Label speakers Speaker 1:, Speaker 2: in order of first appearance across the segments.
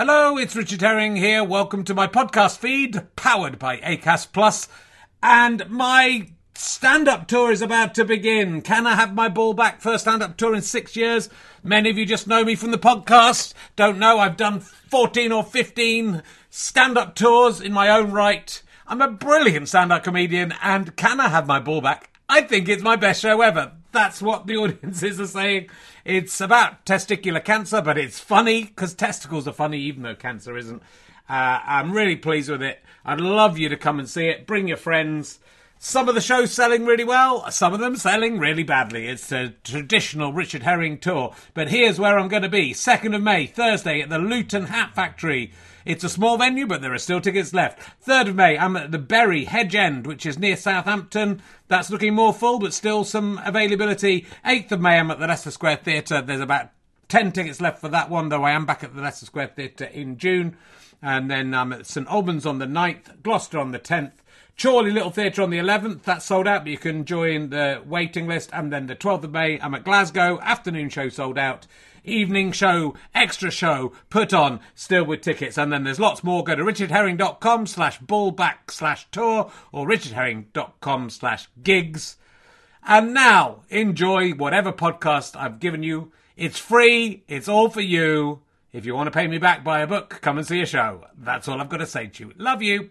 Speaker 1: Hello, it's Richard Herring here. Welcome to my podcast feed, powered by Acast Plus, and my stand-up tour is about to begin. Can I have my ball back? First stand-up tour in six years. Many of you just know me from the podcast. Don't know I've done fourteen or fifteen stand-up tours in my own right. I'm a brilliant stand-up comedian, and can I have my ball back? I think it's my best show ever. That's what the audiences are saying. It's about testicular cancer, but it's funny because testicles are funny, even though cancer isn't. Uh, I'm really pleased with it. I'd love you to come and see it. Bring your friends. Some of the shows selling really well, some of them selling really badly. It's a traditional Richard Herring tour. But here's where I'm going to be 2nd of May, Thursday, at the Luton Hat Factory. It's a small venue, but there are still tickets left. 3rd of May, I'm at the Bury Hedge End, which is near Southampton. That's looking more full, but still some availability. 8th of May, I'm at the Leicester Square Theatre. There's about 10 tickets left for that one, though I am back at the Leicester Square Theatre in June. And then I'm at St Albans on the 9th, Gloucester on the 10th. Chorley Little Theatre on the 11th. That's sold out, but you can join the waiting list. And then the 12th of May, I'm at Glasgow. Afternoon show sold out. Evening show, extra show, put on, still with tickets. And then there's lots more. Go to richardherring.com slash ballback slash tour or richardherring.com slash gigs. And now, enjoy whatever podcast I've given you. It's free. It's all for you. If you want to pay me back, buy a book, come and see a show. That's all I've got to say to you. Love you.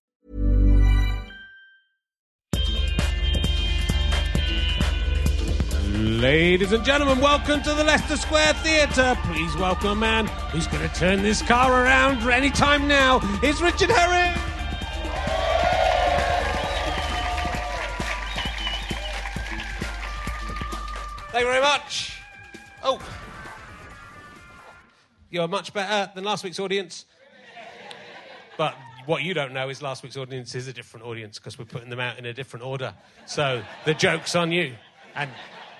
Speaker 1: Ladies and gentlemen, welcome to the Leicester Square Theatre. Please welcome a man who's going to turn this car around any time now. It's Richard Herring. Thank you very much. Oh, you're much better than last week's audience. But what you don't know is last week's audience is a different audience because we're putting them out in a different order. So the joke's on you. And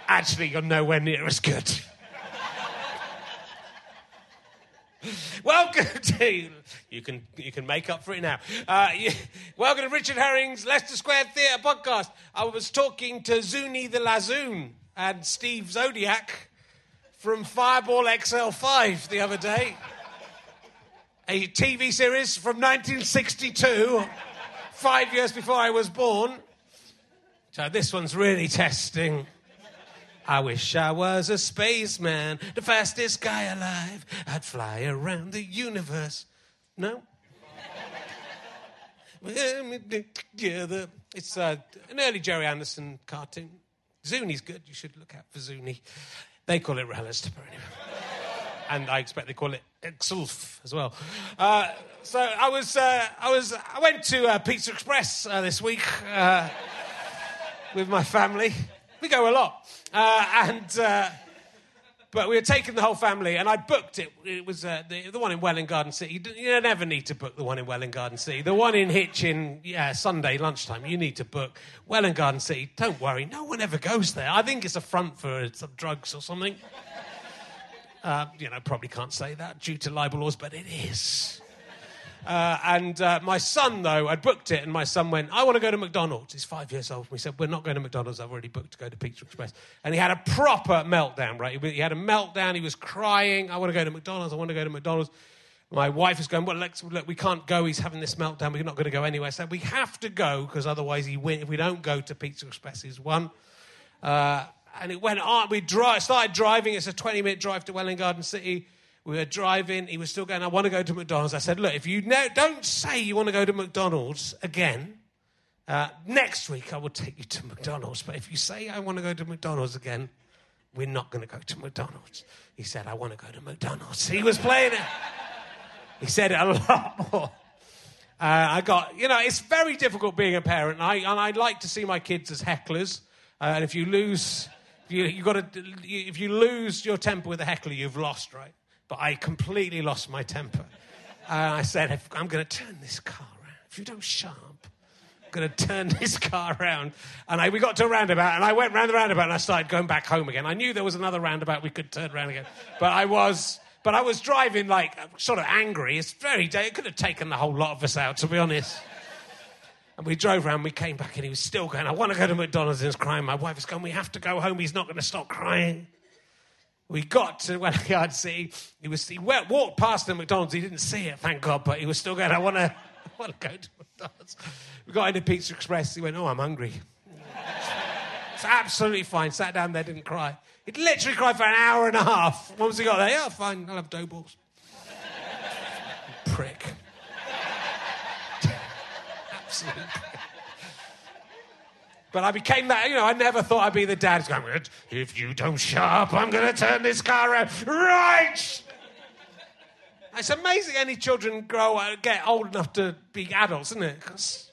Speaker 1: actually, you're nowhere near as good. welcome to you can you can make up for it now. Uh, you, welcome to Richard Herring's Leicester Square Theatre podcast. I was talking to Zoonie the Lazoon and Steve Zodiac from Fireball XL5 the other day. A TV series from 1962, five years before I was born. So this one's really testing. I wish I was a spaceman, the fastest guy alive. I'd fly around the universe. No? together. It's uh, an early Gerry Anderson cartoon. Zoonie's good. You should look out for Zoonie. They call it Rallist, but anyway. And I expect they call it Exulf as well. Uh, so I was, uh, I was, I went to uh, Pizza Express uh, this week uh, with my family. We go a lot. Uh, and, uh, but we were taking the whole family, and I booked it. It was uh, the, the one in Welwyn Garden City. You, d- you never need to book the one in Welwyn Garden City. The one in Hitchin, yeah, Sunday lunchtime, you need to book. Welwyn Garden City, don't worry, no one ever goes there. I think it's a front for some drugs or something. Uh, you know, probably can't say that due to libel laws, but it is. Uh, and uh, my son, though, I'd booked it, and my son went, I want to go to McDonald's. He's five years old. We said, We're not going to McDonald's. I've already booked to go to Pizza Express. And he had a proper meltdown, right? He had a meltdown. He was crying. I want to go to McDonald's. I want to go to McDonald's. My wife is going, Well, look, we can't go. He's having this meltdown. We're not going to go anywhere. So we have to go because otherwise he win. If we don't go to Pizza Express, he's won. Uh, and it went on. We dri- started driving. It's a 20 minute drive to Welwyn Garden City. We were driving. He was still going, I want to go to McDonald's. I said, Look, if you ne- don't say you want to go to McDonald's again, uh, next week I will take you to McDonald's. But if you say I want to go to McDonald's again, we're not going to go to McDonald's. He said, I want to go to McDonald's. He was playing it. He said it a lot more. Uh, I got, you know, it's very difficult being a parent, and I, and I like to see my kids as hecklers. Uh, and if you lose, if you, you got to, if you lose your temper with a heckler, you've lost, right? But I completely lost my temper. Uh, I said, I'm going to turn this car around. If you don't shut up, I'm going to turn this car around. And I, we got to a roundabout, and I went round the roundabout, and I started going back home again. I knew there was another roundabout we could turn around again, but I was but I was driving like sort of angry. It's very, day. it could have taken the whole lot of us out, to be honest. And we drove around, we came back, and he was still going, I want to go to McDonald's, and he's crying. My wife was going, We have to go home. He's not going to stop crying. We got to Welwyn Garden City. He was he walked past the McDonald's. He didn't see it, thank God, but he was still going, I want to, I want to go to McDonald's. We got into Pizza Express. He went, Oh, I'm hungry. it's absolutely fine. Sat down there, didn't cry. He'd literally cried for an hour and a half. Once he got there, yeah, fine, I'll have dough balls. prick. Absolute prick. But I became that, you know, I never thought I'd be the dad going, if you don't shut up, I'm going to turn this car around. Right! It's amazing any children grow, get old enough to be adults, isn't it? Because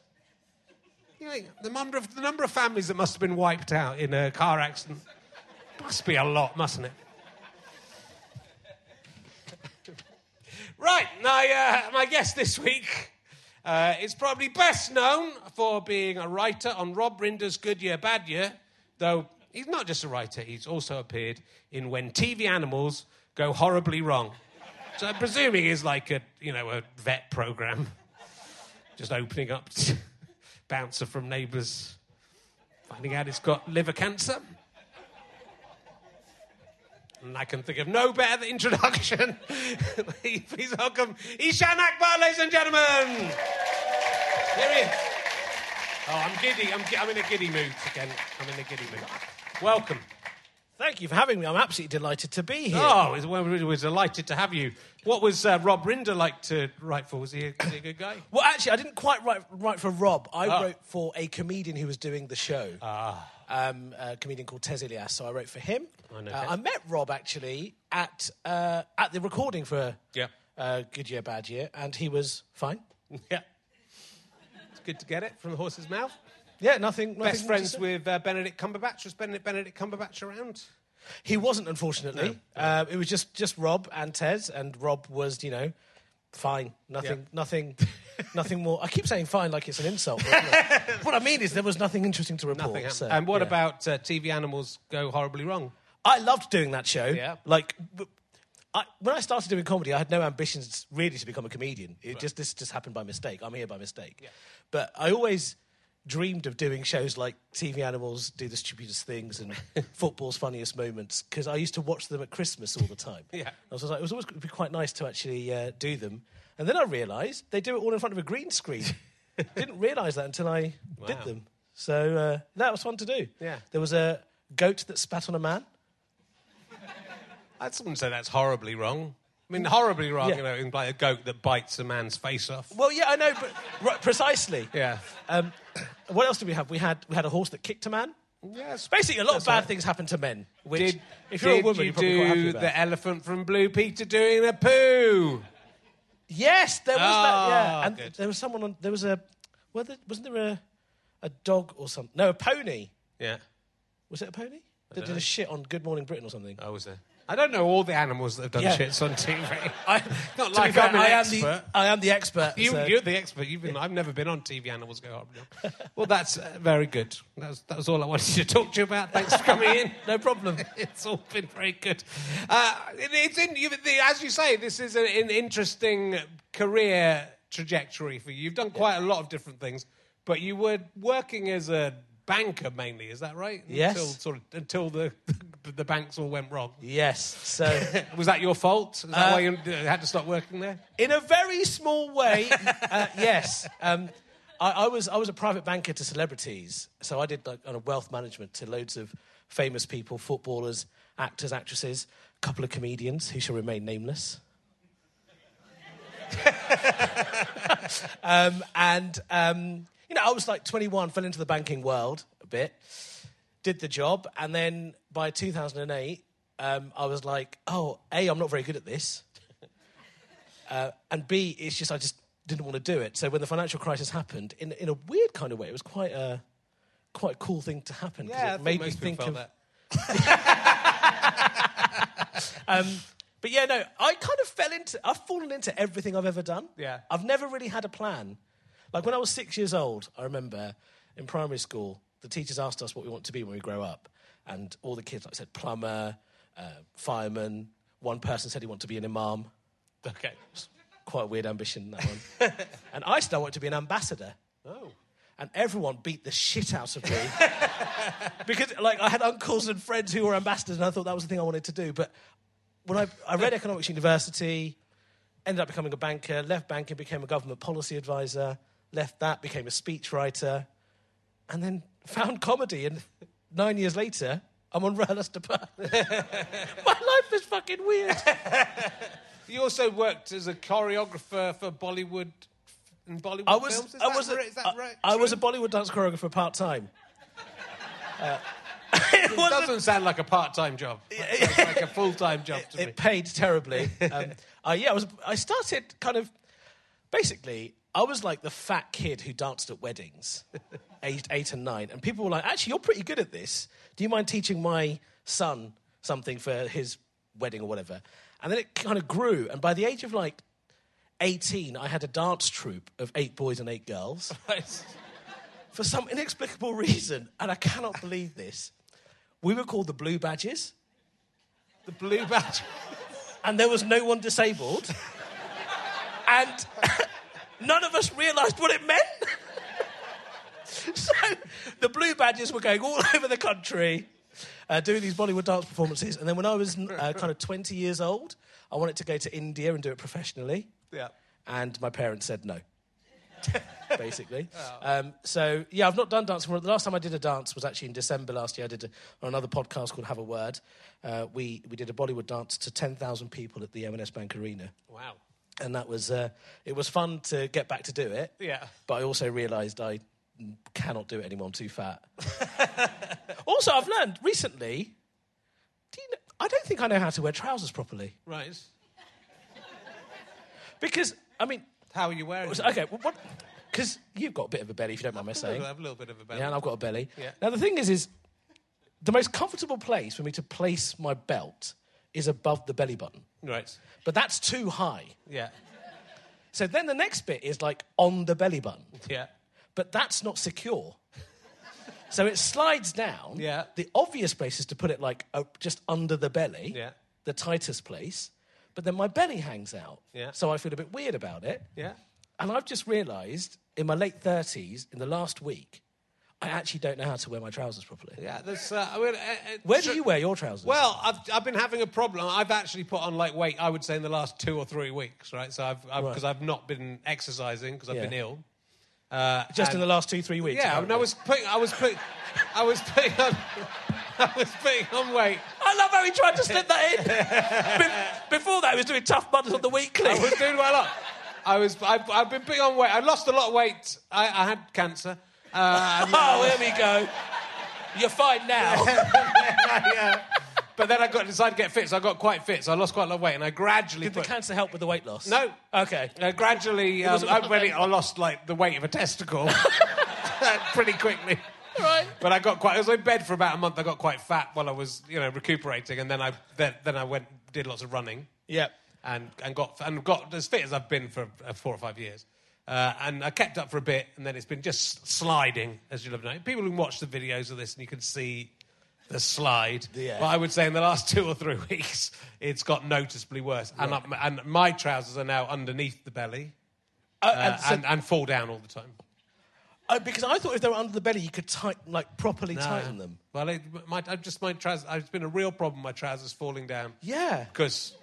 Speaker 1: you know, the, number of, the number of families that must have been wiped out in a car accident. Must be a lot, mustn't it? right, my, uh, my guest this week uh, is probably best known for being a writer on Rob Rinder's Good Year, Bad Year, though he's not just a writer, he's also appeared in When TV Animals Go Horribly Wrong. So I'm presuming it's like a, you know, a vet program, just opening up bouncer from Neighbours, finding out it's got liver cancer. And I can think of no better introduction. Please welcome Eshaan Akbar, ladies and gentlemen. Here he is. Oh, I'm giddy. I'm, I'm in a giddy mood again. I'm in a giddy mood. Welcome.
Speaker 2: Thank you for having me. I'm absolutely delighted to be here.
Speaker 1: Oh, we're, we're delighted to have you. What was uh, Rob Rinder like to write for? Was he, a, was he a good guy?
Speaker 2: well, actually, I didn't quite write, write for Rob. I oh. wrote for a comedian who was doing the show.
Speaker 1: Ah
Speaker 2: um, a comedian called Tez. So I wrote for him.
Speaker 1: I, know uh,
Speaker 2: I met Rob actually at uh, at the recording for
Speaker 1: yeah.
Speaker 2: uh, Good Year, Bad Year, and he was fine.
Speaker 1: Yeah. It's good to get it from the horse's mouth.
Speaker 2: Yeah, nothing. nothing
Speaker 1: Best friends with uh, Benedict Cumberbatch. Was Benedict, Benedict Cumberbatch around?
Speaker 2: He wasn't, unfortunately. Uh, it was just, just Rob and Tez, and Rob was, you know, fine. Nothing, yeah. nothing, nothing more. I keep saying fine like it's an insult. But, what I mean is there was nothing interesting to report. So,
Speaker 1: and what yeah. about uh, TV Animals Go Horribly Wrong?
Speaker 2: I loved doing that show.
Speaker 1: Yeah.
Speaker 2: Like. I, when I started doing comedy, I had no ambitions really to become a comedian. It right. just this just happened by mistake. I'm here by mistake.
Speaker 1: Yeah.
Speaker 2: But I always dreamed of doing shows like TV Animals Do the Stupidest Things and Football's Funniest Moments because I used to watch them at Christmas all the time.
Speaker 1: yeah. I
Speaker 2: was like, it was always going to be quite nice to actually uh, do them. And then I realised they do it all in front of a green screen. Didn't realise that until I wow. did them. So uh, that was fun to do.
Speaker 1: Yeah.
Speaker 2: There was a goat that spat on a man.
Speaker 1: I wouldn't say that's horribly wrong. I mean, horribly wrong, yeah. you know, like a goat that bites a man's face off.
Speaker 2: Well, yeah, I know, but right, precisely.
Speaker 1: Yeah.
Speaker 2: Um, what else did we have? We had we had a horse that kicked a man.
Speaker 1: Yes.
Speaker 2: Basically, a lot of bad right. things happen to men. Which,
Speaker 1: did,
Speaker 2: if you're
Speaker 1: a
Speaker 2: woman,
Speaker 1: you
Speaker 2: you're
Speaker 1: do the elephant from Blue Peter doing a poo?
Speaker 2: Yes, there was
Speaker 1: oh,
Speaker 2: that. Yeah, and
Speaker 1: good.
Speaker 2: there was someone on. There was a. Well, there, wasn't there a, a dog or something? No, a pony.
Speaker 1: Yeah.
Speaker 2: Was it a pony? That did a shit on Good Morning Britain or something.
Speaker 1: Oh, was there? I don't know all the animals that have done yeah. shits on TV. I, Not like
Speaker 2: fair,
Speaker 1: I'm an
Speaker 2: I am
Speaker 1: expert.
Speaker 2: The, I am the expert.
Speaker 1: You,
Speaker 2: so.
Speaker 1: You're the expert. You've been. I've never been on TV Animals Go Up. well, that's uh, very good. That was, that was, all I wanted to talk to you about. Thanks for coming in.
Speaker 2: no problem.
Speaker 1: it's all been very good. Uh, it, it's in, you, the, as you say, this is an, an, interesting career trajectory for you. You've done quite a lot of different things, but you were working as a banker mainly. Is that right?
Speaker 2: Yes.
Speaker 1: Until sort of until the the banks all went wrong.
Speaker 2: Yes. So
Speaker 1: was that your fault? Is that uh, why you had to stop working there?
Speaker 2: In a very small way, uh, yes. Um, I, I, was I was a private banker to celebrities, so I did like kind of wealth management to loads of famous people, footballers, actors, actresses, a couple of comedians who shall remain nameless. um, and um, you know, I was like 21, fell into the banking world a bit did the job, and then by 2008, um, I was like, oh, A, I'm not very good at this. Uh, and B, it's just, I just didn't want to do it. So when the financial crisis happened, in, in a weird kind of way, it was quite a, quite a cool thing to happen. 'cause
Speaker 1: Yeah,
Speaker 2: it made me think of. Um, but yeah, no, I kind of fell into, I've fallen into everything I've ever done.
Speaker 1: Yeah.
Speaker 2: I've never really had a plan. Like when I was six years old, I remember in primary school, the teachers asked us what we want to be when we grow up. And all the kids like said plumber, uh, fireman. One person said he wanted to be an imam.
Speaker 1: Okay.
Speaker 2: Quite a weird ambition, that one. and I said I wanted to be an ambassador.
Speaker 1: Oh.
Speaker 2: And everyone beat the shit out of me. because, like, I had uncles and friends who were ambassadors, and I thought that was the thing I wanted to do. But when I, I read economics university, ended up becoming a banker, left banking, became a government policy advisor, left that, became a speechwriter, and then found comedy. And nine years later, I'm on Royalist Depart. My life is fucking weird.
Speaker 1: You also worked as a choreographer for Bollywood and Bollywood
Speaker 2: I was,
Speaker 1: films. Is
Speaker 2: I
Speaker 1: that
Speaker 2: was, a?
Speaker 1: Is
Speaker 2: I-
Speaker 1: right?
Speaker 2: I was a Bollywood dance choreographer part time.
Speaker 1: It doesn't sound like a part-time job. It sounds like a full-time job to me.
Speaker 2: it paid terribly. Um, uh, yeah, I was. I started kind of. Basically, I was like the fat kid who danced at weddings, aged eight and nine, and people were like, "Actually, you're pretty good at this. Do you mind teaching my son something for his wedding or whatever?" And then it kind of grew, and by the age of like eighteen, I had a dance troupe of eight boys and eight girls for some inexplicable reason, and I cannot believe this. We were called the Blue Badges
Speaker 1: The blue badge.
Speaker 2: and there was no one disabled. and none of us realised what it meant. so the blue badges were going all over the country uh, doing these Bollywood dance performances. And then when I was uh, kind of 20 years old, I wanted to go to India and do it professionally.
Speaker 1: Yeah.
Speaker 2: And my parents said no. basically. Um, so yeah, I've not done dance. The last time I did a dance was actually in December last year. I did a, on another podcast called Have a Word. Uh, we we did a Bollywood dance to ten thousand people at the M&S Bank Arena,
Speaker 1: Wow.
Speaker 2: And that was uh, it was fun to get back to do it.
Speaker 1: Yeah.
Speaker 2: But I also realised I cannot do it anymore. I'm too fat. also, I've learned recently. Do you know, I don't think I know how to wear trousers properly
Speaker 1: Right.
Speaker 2: because I mean,
Speaker 1: How are you wearing? them?
Speaker 2: okay, well, what? Because you've got a bit of a belly, if you don't mind my saying.
Speaker 1: I have a little bit of a belly.
Speaker 2: Yeah, and I've got a belly.
Speaker 1: Yeah.
Speaker 2: Now the thing is, is the most comfortable place for me to place my belt is above the belly button,
Speaker 1: Right.
Speaker 2: but that's too high.
Speaker 1: Yeah.
Speaker 2: So then the next bit is like on the belly button,
Speaker 1: Yeah.
Speaker 2: but that's not secure. so it slides down.
Speaker 1: Yeah.
Speaker 2: The obvious place is to put it like uh, just under the belly.
Speaker 1: Yeah.
Speaker 2: The tightest place, but then my belly hangs out.
Speaker 1: Yeah.
Speaker 2: So I feel a bit weird about it.
Speaker 1: Yeah.
Speaker 2: And I've just realised in my late 30s, in the last week, I actually don't know how to wear my trousers properly.
Speaker 1: Yeah. There's. Uh, I mean, uh, uh,
Speaker 2: Where do you wear your trousers?
Speaker 1: Well, I've, I've been having a problem. I've actually put on like weight. I would say in the last two or three weeks, right? So I've because
Speaker 2: Right.
Speaker 1: I've not been exercising because I've
Speaker 2: Yeah.
Speaker 1: been ill. Uh,
Speaker 2: just in the last two, three weeks.
Speaker 1: Yeah, and I was putting. I was putting. I was putting on. I was putting on weight.
Speaker 2: I love how he tried to slip that in. Be- Before that, he was doing tough buttons on the weekly.
Speaker 1: I was doing well up. I was. I've, I've been putting on weight. I lost a lot of weight. I, I had cancer. Uh, and-
Speaker 2: oh, here we go. You're fine now.
Speaker 1: yeah. But then I got decided to get fit, so I got quite fit. So I lost quite a lot of weight, and I gradually
Speaker 2: Did the cancer help with the weight loss?
Speaker 1: No.
Speaker 2: Okay.
Speaker 1: Uh, gradually, um, I, really. I lost like the weight of a testicle pretty quickly.
Speaker 2: Right.
Speaker 1: But I got quite. I was in bed for about a month. I got quite fat while I was, you know, recuperating, and then I then, then I went did lots of running
Speaker 2: Yeah.
Speaker 1: and and got and got as fit as I've been for uh, four or five years. Uh, and I kept up for a bit, and then it's been just sliding, as you'll have known. People can watch the videos of this, and you can see the slide.
Speaker 2: Yeah.
Speaker 1: But I would say in the last two or three weeks, it's got noticeably worse. And, I, and my trousers are now underneath the belly
Speaker 2: Uh,
Speaker 1: uh,
Speaker 2: and so-
Speaker 1: and, and fall down all the time.
Speaker 2: uh, because I thought if they were under the belly, you could tighten, like properly tighten them.
Speaker 1: Well, it, my, I just my trousers. It's been a real problem. My trousers falling down
Speaker 2: Yeah.
Speaker 1: because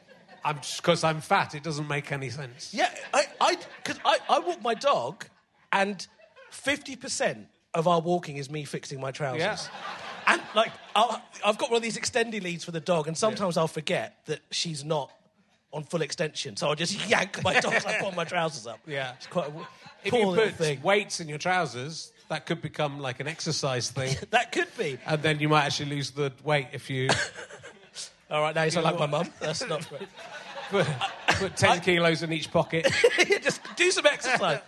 Speaker 1: I'm because I'm fat. It doesn't make any sense.
Speaker 2: Yeah, I, I, because I, I walk my dog, and fifty percent of our walking is me fixing my trousers.
Speaker 1: Yeah.
Speaker 2: And like, I'll, I've got one of these extendy leads for the dog, and sometimes I'll forget that she's not on full extension, so I'll just yank my dog I pull my trousers up.
Speaker 1: Yeah.
Speaker 2: it's quite a
Speaker 1: If
Speaker 2: poor
Speaker 1: you
Speaker 2: little
Speaker 1: put
Speaker 2: thing.
Speaker 1: weights in your trousers, that could become like an exercise thing,
Speaker 2: That could be.
Speaker 1: and then you might actually lose the weight if you
Speaker 2: All right, now you sound like my mum. That's not great.
Speaker 1: put, put ten kilos in each pocket.
Speaker 2: just do some exercise.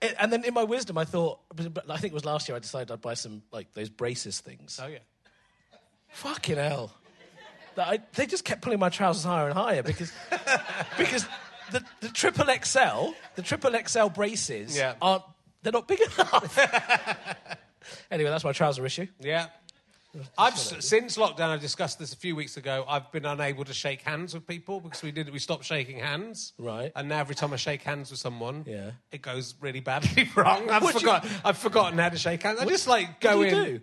Speaker 2: It- and then in my wisdom, I thought, but I think it was last year, I decided I'd buy some, like, those braces things.
Speaker 1: Oh yeah.
Speaker 2: Fucking hell. That I, they just kept pulling my trousers higher and higher because, because the, the triple XL, the triple XL braces
Speaker 1: Yeah.
Speaker 2: aren't, they're not big enough. anyway, that's my trouser issue.
Speaker 1: Yeah. I've since lockdown. I discussed this a few weeks ago. I've been unable to shake hands with people because we did we stopped shaking hands.
Speaker 2: Right.
Speaker 1: And now every time I shake hands with someone,
Speaker 2: Yeah.
Speaker 1: it goes really badly wrong. I've
Speaker 2: What do you-
Speaker 1: forgotten. I've forgotten how to shake hands. I just like go
Speaker 2: what do you
Speaker 1: in.
Speaker 2: do?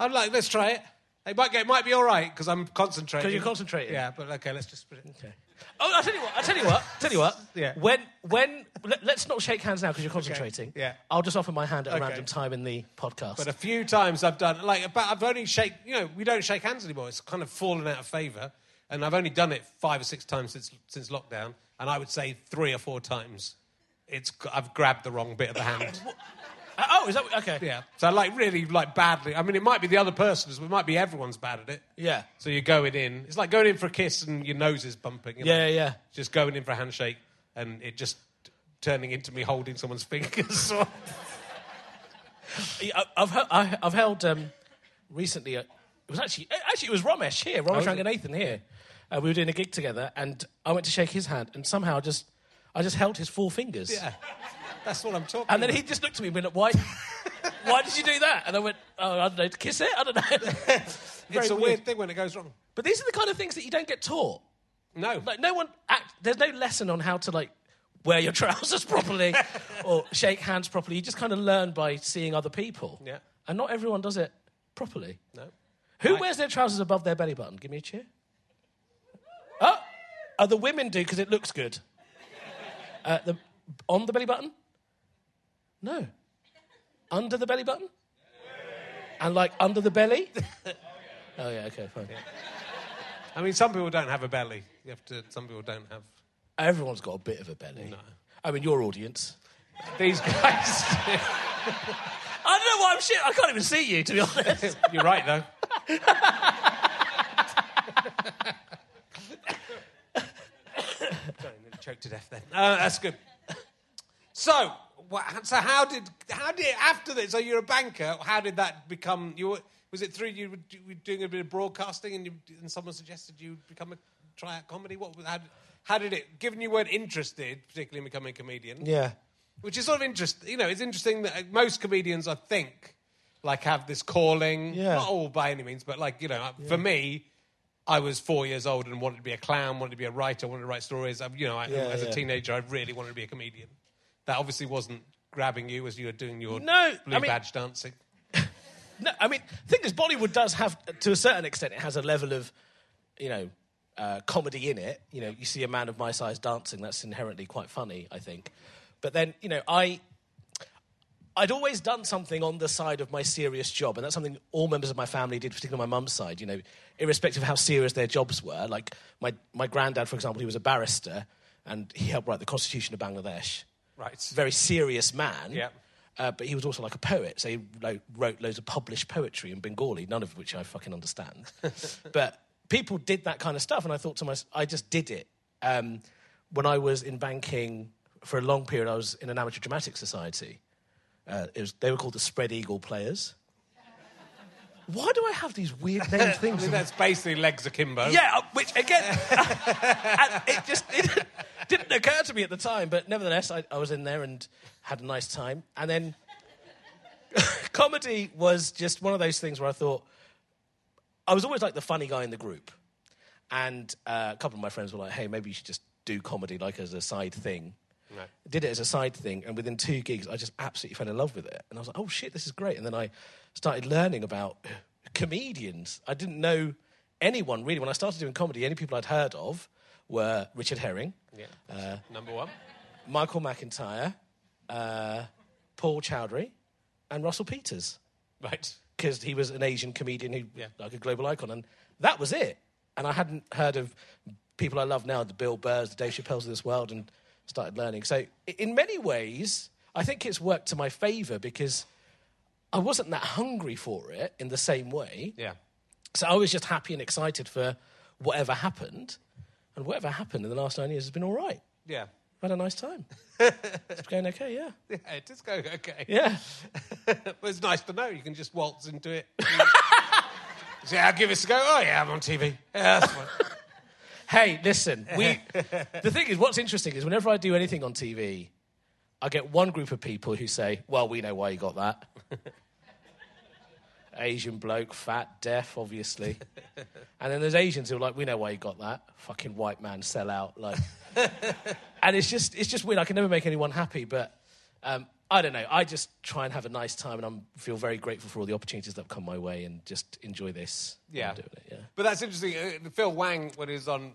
Speaker 1: I'm like, let's try it. It might it might be all right because I'm concentrating.
Speaker 2: 'Cause you're concentrating.
Speaker 1: Yeah, but okay, let's just. Put it.
Speaker 2: Okay. Oh, I'll tell you what. I'll tell you what. I'll Tell you what.
Speaker 1: Yeah.
Speaker 2: When when let, us not shake hands now because you're concentrating.
Speaker 1: Yeah.
Speaker 2: I'll just offer my hand at a
Speaker 1: Okay.
Speaker 2: random time in the podcast.
Speaker 1: But a few times I've done like about I've only shake you know we don't shake hands anymore. It's kind of fallen out of favour, and I've only done it five or six times since since lockdown, and I would say three or four times. It's I've grabbed the wrong bit of the hand.
Speaker 2: Uh, oh, is that okay?
Speaker 1: yeah, so like really like badly. I mean, it might be the other person's, but it might be everyone's bad at it.
Speaker 2: Yeah.
Speaker 1: So you're going in. It's like going in for a kiss and your nose is bumping. you know?
Speaker 2: Yeah, yeah.
Speaker 1: Just going in for a handshake and it just turning into me holding someone's fingers.
Speaker 2: I- I've he- I- I've held um, recently. uh, It was actually actually it was Romesh here, Romesh
Speaker 1: was it?
Speaker 2: Ranganathan here. Uh, we were doing a gig together, and I went to shake his hand, and somehow just I just held his four fingers.
Speaker 1: yeah, that's what I'm talking. About.
Speaker 2: And then
Speaker 1: about.
Speaker 2: he just looked at me and went, "Why? why did you do that?" And I went, "Oh, I don't know, to kiss it. I don't know." Very
Speaker 1: it's a weird thing when it goes wrong.
Speaker 2: But these are the kind of things that you don't get taught.
Speaker 1: No.
Speaker 2: Like no one, act, there's no lesson on how to like wear your trousers properly or shake hands properly. You just kind of learn by seeing other people.
Speaker 1: Yeah.
Speaker 2: And not everyone does it properly.
Speaker 1: no.
Speaker 2: Who wears their trousers above their belly button? Give me a cheer. Oh, oh the women do because it looks good. Uh, the, on the belly button? No. Under the belly button? And like under the belly? Oh yeah, okay, fine.
Speaker 1: I mean, some people don't have a belly. You have to. Some people don't have.
Speaker 2: Everyone's got a bit of a belly.
Speaker 1: No.
Speaker 2: I mean, your audience.
Speaker 1: These guys.
Speaker 2: I don't know why I'm shit. I can't even see you, to be honest.
Speaker 1: You're right, though. Sorry, choked to death then. Uh, that's good. So, so how did how did after this? So you're a banker. How did that become? You were, was it through you were do- were doing a bit of broadcasting and, you, and someone suggested you become a try out comedy? What how, did- how did it? Given you weren't interested, particularly in becoming a comedian,
Speaker 2: yeah.
Speaker 1: which is sort of interesting. You know, it's interesting that most comedians, I think, like have this calling.
Speaker 2: Yeah.
Speaker 1: Not all by any means, but like you know, for me, I was four years old and wanted to be a clown, wanted to be a writer, wanted to write stories. I, you know, I,
Speaker 2: Yeah,
Speaker 1: as
Speaker 2: yeah.
Speaker 1: a teenager, I really wanted to be a comedian. That obviously wasn't grabbing you as you were doing your
Speaker 2: No,
Speaker 1: blue
Speaker 2: I mean-
Speaker 1: badge dancing.
Speaker 2: No, I mean, the thing is, Bollywood does have, to a certain extent, it has a level of, you know, uh, comedy in it. You know, you see a man of my size dancing, that's inherently quite funny, I think. But then, you know, I. I'd always done something on the side of my serious job, and that's something all members of my family did, particularly my mum's side, you know, irrespective of how serious their jobs were. Like, my, my granddad, for example, he was a barrister, and he helped write the Constitution of Bangladesh.
Speaker 1: Right.
Speaker 2: Very serious man.
Speaker 1: Yeah.
Speaker 2: Uh, but he was also like a poet, so he lo- wrote loads of published poetry in Bengali, none of which I fucking understand. but people did that kind of stuff, and I thought to myself, I just did it. Um, when I was in banking for a long period, I was in an amateur dramatic society. Uh, it was, they were called the Spread Eagle Players. Why do I have these weird named
Speaker 1: I
Speaker 2: things?
Speaker 1: mean, that's basically legs akimbo.
Speaker 2: Yeah, which again, it just it didn't occur to me at the time, but nevertheless, I, I was in there and had a nice time. And then comedy was just one of those things where I thought I was always like the funny guy in the group, and uh, a couple of my friends were like, "Hey, maybe you should just do comedy like as a side thing."
Speaker 1: Right.
Speaker 2: Did it as a side thing, and within two gigs, I just absolutely fell in love with it. And I was like, "Oh shit, this is great!" And then I started learning about comedians. I didn't know anyone really when I started doing comedy. Any people I'd heard of were Richard Herring,
Speaker 1: Yeah.
Speaker 2: Uh,
Speaker 1: Number one.
Speaker 2: Michael McIntyre, uh, Paul Chowdhry, and Russell Peters
Speaker 1: Right.
Speaker 2: because he was an Asian comedian who,
Speaker 1: Yeah.
Speaker 2: like a global icon, and that was it. And I hadn't heard of people I love now, the Bill Burrs, the Dave Chappelle's of this world, and started learning. So, in many ways, I think it's worked to my favour because I wasn't that hungry for it in the same way.
Speaker 1: Yeah.
Speaker 2: So I was just happy and excited for whatever happened. And whatever happened in the last nine years has been all right.
Speaker 1: Yeah.
Speaker 2: Had a nice time. it's going okay, yeah.
Speaker 1: Yeah, it is going okay.
Speaker 2: Yeah.
Speaker 1: but it's nice to know you can just waltz into it. Say, I'll give this a go. Oh, yeah, I'm on TV. Yeah, that's fine.
Speaker 2: Hey, listen, we. the thing is, what's interesting is whenever I do anything on TV, I get one group of people who say, "Well, we know why you got that." Asian bloke, fat, deaf, obviously. And then there's Asians who are like, "We know why you got that." Fucking white man, sell out, like. and it's just, it's just weird. I can never make anyone happy, but um, I don't know. I just try and have a nice time, and I'm feel very grateful for all the opportunities that have come my way, and just enjoy this.
Speaker 1: Yeah.
Speaker 2: Doing it, yeah.
Speaker 1: But that's interesting. Uh, Phil Wang, when he's on,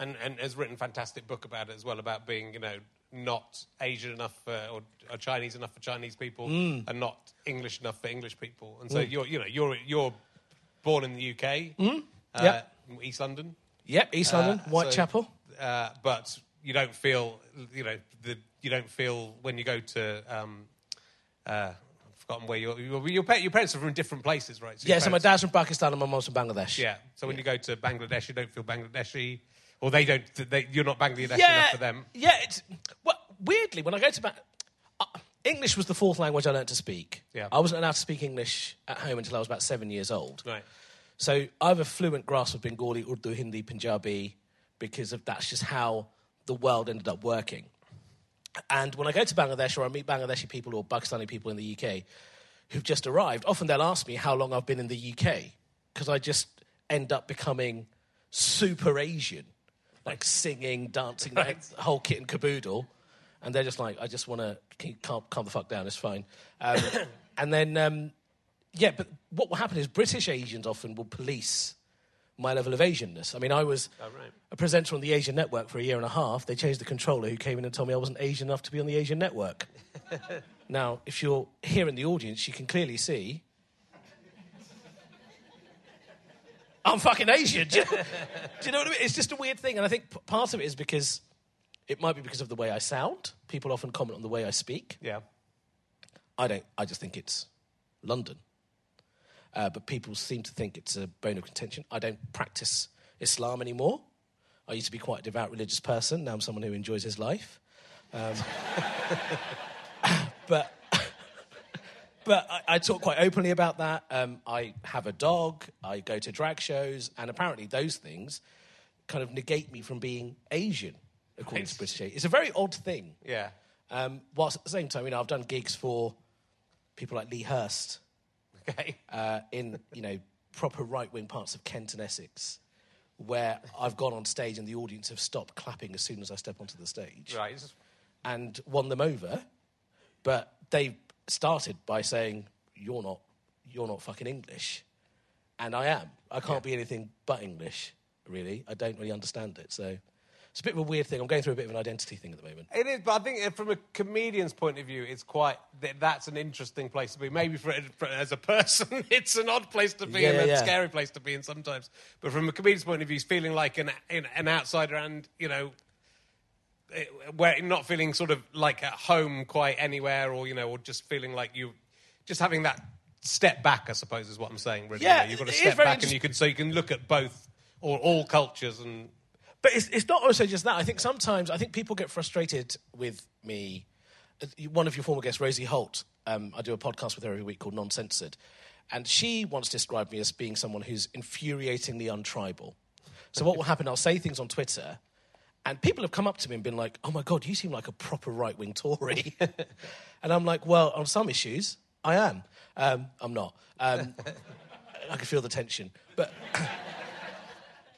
Speaker 1: and, and has written a fantastic book about it as well, about being, you know, not Asian enough for, or, or Chinese enough for Chinese people,
Speaker 2: Mm.
Speaker 1: and not English enough for English people. And so you're, you know, you're you're born in the UK, uh,
Speaker 2: Mm. Yeah.
Speaker 1: East London,
Speaker 2: Yep, East London,
Speaker 1: Uh, so-
Speaker 2: Whitechapel.
Speaker 1: uh, but you don't feel, you know, the, you don't feel when you go to. Um, uh, I've forgotten where your your, your, parents are from different places, right? So
Speaker 2: Yeah, so my dad's from Pakistan and my mom's from Bangladesh.
Speaker 1: Yeah. So when you go to Bangladesh, you don't feel Bangladeshi, or they don't. They, you're not Bangladeshi
Speaker 2: yeah,
Speaker 1: enough for them.
Speaker 2: Yeah, it's well, weirdly when I go to ba- uh, English was the fourth language I learned to speak.
Speaker 1: Yeah.
Speaker 2: I wasn't allowed to speak English at home until I was about seven years old.
Speaker 1: Right.
Speaker 2: So I have a fluent grasp of Bengali, Urdu, Hindi, Punjabi, because of that's just how the world ended up working. And when I go to Bangladesh or I meet Bangladeshi people or Pakistani people in the UK who've just arrived, often they'll ask me how long I've been in the UK because I just end up becoming super Asian, like singing, dancing, like the whole kit and caboodle. And they're just like, I just want to calm, calm the fuck down, it's fine. Um, and then, um, yeah, but what will happen is British Asians often will police my level of Asianness. I mean, I was a presenter on the Asian Network for a year and a half. They changed the controller who came in and told me I wasn't Asian enough to be on the Asian Network. now, if you're here in the audience, you can clearly see. I'm fucking Asian. Do you, do you know what I mean? It's just a weird thing. And I think p- part of it is because it might be because of the way I sound. People often comment on the way I speak.
Speaker 1: Yeah.
Speaker 2: I don't. I just think it's London. Uh, but people seem to think it's a bone of contention. I don't practice Islam anymore. I used to be quite a devout religious person. Now I'm someone who enjoys his life. Um, but but I, I talk quite openly about that. Um, I have a dog. I go to drag shows, and apparently those things kind of negate me from being Asian, according to British. It's a very odd thing.
Speaker 1: Yeah.
Speaker 2: Um, whilst at the same time, you know, I've done gigs for people like Lee Hurst
Speaker 1: Okay.
Speaker 2: uh, in, you know, proper right-wing parts of Kent and Essex, where I've gone on stage and the audience have stopped clapping as soon as I step onto the stage
Speaker 1: Right.
Speaker 2: and won them over. But they started by saying, "You're not, you're not fucking English," and I am. I can't be anything but English. Really, I don't really understand it. So it's a bit of a weird thing. I'm going through a bit of an identity thing at the moment.
Speaker 1: It is, but I think uh, from a comedian's point of view, it's quite th- that's an interesting place to be. Maybe for, for as a person, it's an odd place to be
Speaker 2: Yeah,
Speaker 1: and a scary place to be in sometimes. But from a comedian's point of view, it's feeling like an an, an outsider and you know. Eh, Where not feeling sort of like at home quite anywhere, or you know, or just feeling like you, just having that step back. I suppose is what I'm saying. Really,
Speaker 2: Yeah,
Speaker 1: You know, you've got to step back, and you can so you can look at both or all cultures and
Speaker 2: But it's, it's not also just that. I think sometimes I think people get frustrated with me. One of your former guests, Rosie Holt, um, I do a podcast with her every week called Non-Censored, and she once described me as being someone who's infuriatingly untribal. So what will happen? I'll say things on Twitter, and people have come up to me and been like, "Oh my god, you seem like a proper right-wing Tory," and I'm like, "Well, on some issues, I am. Um, I'm not. Um, I can feel the tension, but."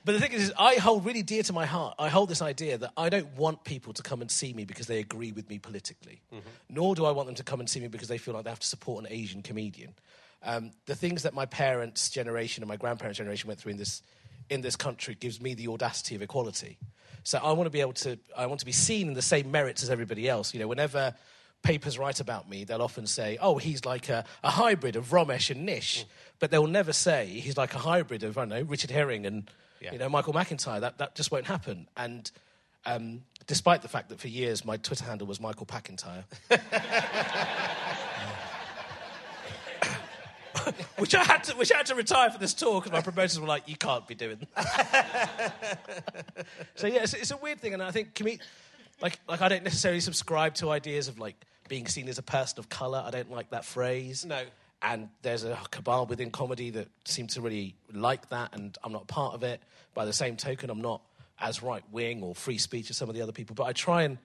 Speaker 2: But the thing is, is, I hold really dear to my heart. I hold this idea that I don't want people to come and see me because they agree with me politically, nor do I want them to come and see me because they feel like they have to support an Asian comedian. Um, the things that my parents' generation and my grandparents' generation went through in this in this country gives me the audacity of equality. So I want to be able to. I want to be seen in the same merits as everybody else. You know, whenever papers write about me, they'll often say, "Oh, he's like a, a hybrid of Romesh and Nish," but they'll never say he's like a hybrid of I don't know Richard Herring and
Speaker 1: Yeah.
Speaker 2: you know Michael McIntyre. That that just won't happen. And um, despite the fact that for years my Twitter handle was Michael Packentire. which I had to which I had to retire for this tour because my promoters were like, "You can't be doing." That. so yeah, it's, it's, a weird thing, and I think like like I don't necessarily subscribe to ideas of like being seen as a person of color. I don't like that phrase.
Speaker 1: No.
Speaker 2: And there's a cabal within comedy that seems to really like that, and I'm not part of it. By the same token, I'm not as right wing or free speech as some of the other people, but I try and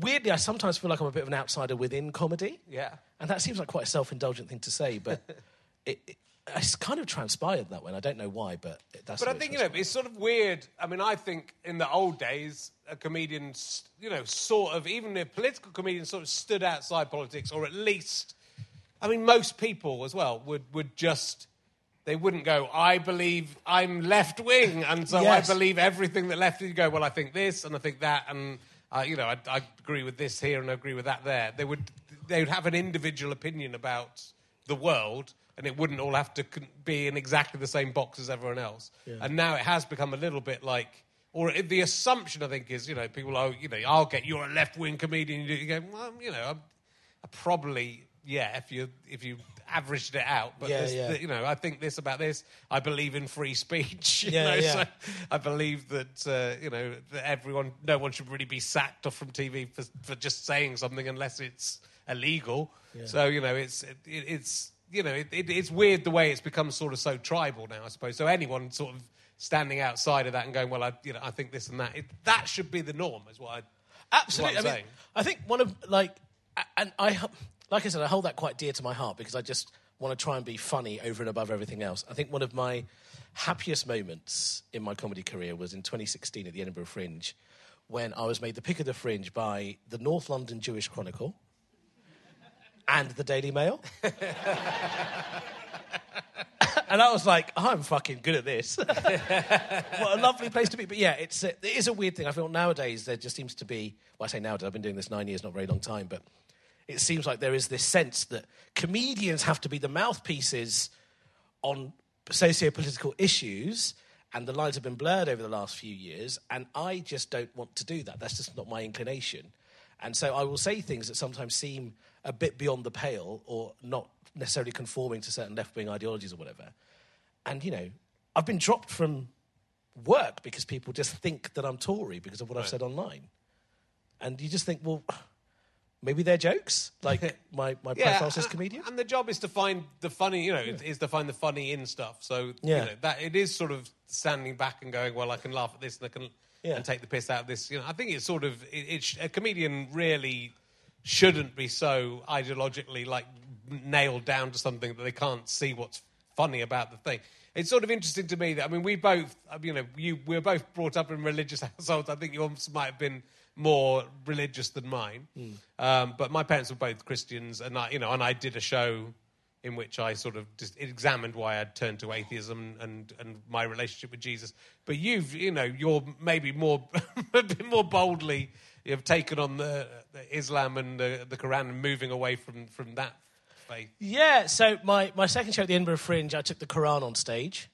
Speaker 2: weirdly, I sometimes feel like I'm a bit of an outsider within comedy.
Speaker 1: Yeah.
Speaker 2: And that seems like quite a self indulgent thing to say, but it, it, it's kind of transpired that way. And I don't know why, but that's.
Speaker 1: But I think you know it's sort of weird. I mean, I think in the old days, a comedian, you know, sort of even a political comedian, sort of stood outside politics, or at least, I mean, most people as well would would just. They wouldn't go. I believe I'm left wing, and so
Speaker 2: Yes.
Speaker 1: I believe everything that left. You go. Well, I think this, and I think that, and uh, you know, I, I agree with this here, and I agree with that there. They would. They would have an individual opinion about the world, and it wouldn't all have to be in exactly the same box as everyone else. And now it has become a little bit like, or the assumption I think is, you know, people, oh, you know, I'll get you're a left wing comedian. You go, well, you know, I'm, I probably, yeah, if you if you averaged it out, but
Speaker 2: Yeah, yeah.
Speaker 1: the- you know, I think this about this. I believe in free speech. You
Speaker 2: Yeah,
Speaker 1: know,
Speaker 2: yeah.
Speaker 1: so I believe that uh, you know that everyone, no one should really be sacked off from TV for for just saying something unless it's illegal. So you know, it's it, it's you know, it, it, it's weird the way it's become sort of so tribal now. I suppose so. Anyone sort of standing outside of that and going, well, I you know, I think this and that. It, that should be the norm, is what I.
Speaker 2: Absolutely.
Speaker 1: What I'm
Speaker 2: I, mean. I think one of like, and I, like I said, I hold that quite dear to my heart because I just want to try and be funny over and above everything else. I think one of my happiest moments in my comedy career was in 2016 at the Edinburgh Fringe, when I was made the pick of the Fringe by the North London Jewish Chronicle and the Daily Mail. and I was like, I'm fucking good at this. what a lovely place to be. But yeah, it's a, it is a weird thing. I feel nowadays there just seems to be. Well, I say nowadays. I've been doing this nine years, not a very long time, but it seems like there is this sense that comedians have to be the mouthpieces on socio-political issues, and the lines have been blurred over the last few years. And I just don't want to do that. That's just not my inclination. And so I will say things that sometimes seem a bit beyond the pale or not necessarily conforming to certain left-wing ideologies or whatever. And you know, I've been dropped from work because people just think that I'm Tory because of what I've said online. And you just think, well, maybe they're jokes. Like my, my says
Speaker 1: and-
Speaker 2: comedian.
Speaker 1: And the job is to find the funny, you know, is to find the funny in stuff. So
Speaker 2: Yeah.
Speaker 1: you know, that it is sort of standing back and going, well, I can laugh at this and I can
Speaker 2: Yeah.
Speaker 1: and take the piss out of this. You know, I think it's sort of it, it, a comedian really shouldn't be so ideologically like nailed down to something that they can't see what's funny about the thing. It's sort of interesting to me that I mean we both you know you we were both brought up in religious households. I think yours might have been more religious than mine, um, but my parents were both Christians, and I you know and I did a show in which I sort of just examined why I'd turned to atheism and, and my relationship with Jesus. But you've, you know, you're maybe more, a bit more boldly, you've taken on the, the Islam and the, the Quran and moving away from, from that faith.
Speaker 2: Yeah, so my, my second show at the Edinburgh Fringe, I took the Quran on stage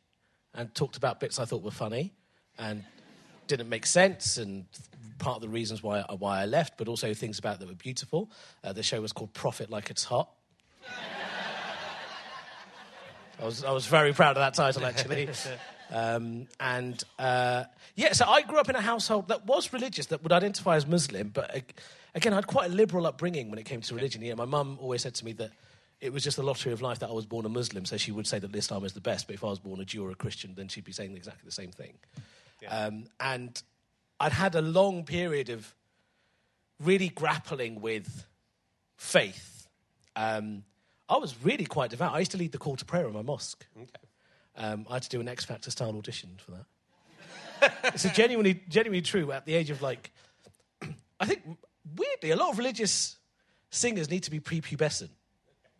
Speaker 2: and talked about bits I thought were funny and didn't make sense and part of the reasons why, why I left, but also things about that were beautiful. Uh, the show was called Profit Like It's Hot. I was, I was very proud of that title, actually. Um, and uh, yeah, so I grew up in a household that was religious, that would identify as Muslim, but uh, again, I had quite a liberal upbringing when it came to religion. You know, my mum always said to me that it was just the lottery of life that I was born a Muslim, so she would say that Islam is the best, but if I was born a Jew or a Christian, then she'd be saying exactly the same thing. Um, and I'd had a long period of really grappling with faith. Um, I was really quite devout. I used to lead the call to prayer in my mosque. Um, I had to do an X Factor style audition for that. it's a genuinely, genuinely true. At the age of like, I think weirdly, a lot of religious singers need to be prepubescent.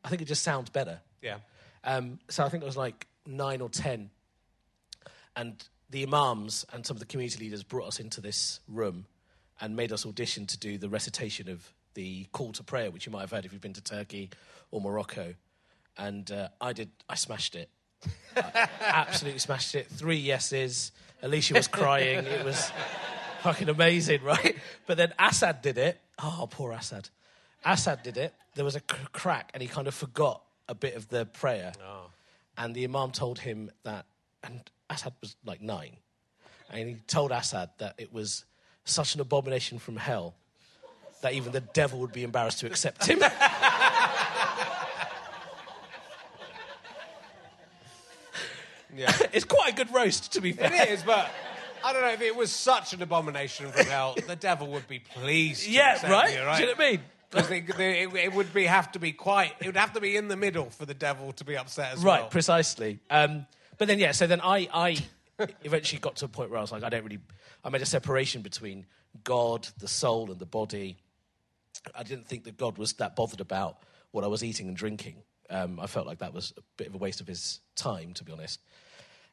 Speaker 2: I think it just sounds better.
Speaker 1: Yeah.
Speaker 2: Um, so I think I was like nine or ten, and the imams and some of the community leaders brought us into this room and made us audition to do the recitation of the call to prayer, which you might have heard if you've been to Turkey or Morocco. And uh, I did. I smashed it. I absolutely smashed it. Three yeses. Alicia was crying. It was fucking amazing, right? But then Assad did it. Oh, poor Assad. Assad did it. There was a cr- crack, and he kind of forgot a bit of the prayer. And the Imam told him that, and Assad was like nine. And he told Assad that it was such an abomination from hell that even the devil would be embarrassed to accept him.
Speaker 1: Yeah.
Speaker 2: it's quite a good roast, to be fair.
Speaker 1: it is, but I don't know if it was such an abomination from hell, the devil would be pleased. to
Speaker 2: Yeah, right?
Speaker 1: You,
Speaker 2: Do you know what I mean?
Speaker 1: 'Cause they- they- it, it would be have to be quite. It would have to be in the middle for the devil to be upset as
Speaker 2: Right,
Speaker 1: well.
Speaker 2: precisely. Um, but then, yeah, so then I, I eventually got to a point where I was like, I don't really, I made a separation between God, the soul, and the body. I didn't think that God was that bothered about what I was eating and drinking. Um, I felt like that was a bit of a waste of his time, to be honest.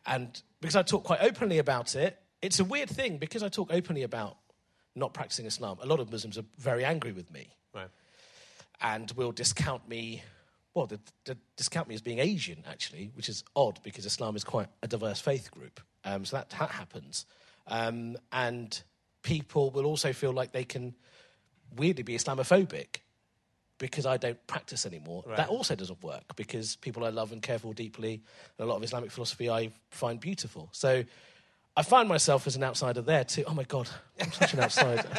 Speaker 2: And because I talk quite openly about it, it's a weird thing because I talk openly about not practicing Islam. A lot of Muslims are very angry with me
Speaker 1: Right.
Speaker 2: and will discount me. Well, they, discount me as being Asian, actually, which is odd because Islam is quite a diverse faith group. Um, so that, that happens. Um, and people will also feel like they can weirdly be Islamophobic because I don't practice anymore. That also doesn't work because people I love and care for deeply, and a lot of Islamic philosophy I find beautiful. So I find myself as an outsider there too. Oh my God, I'm such an outsider.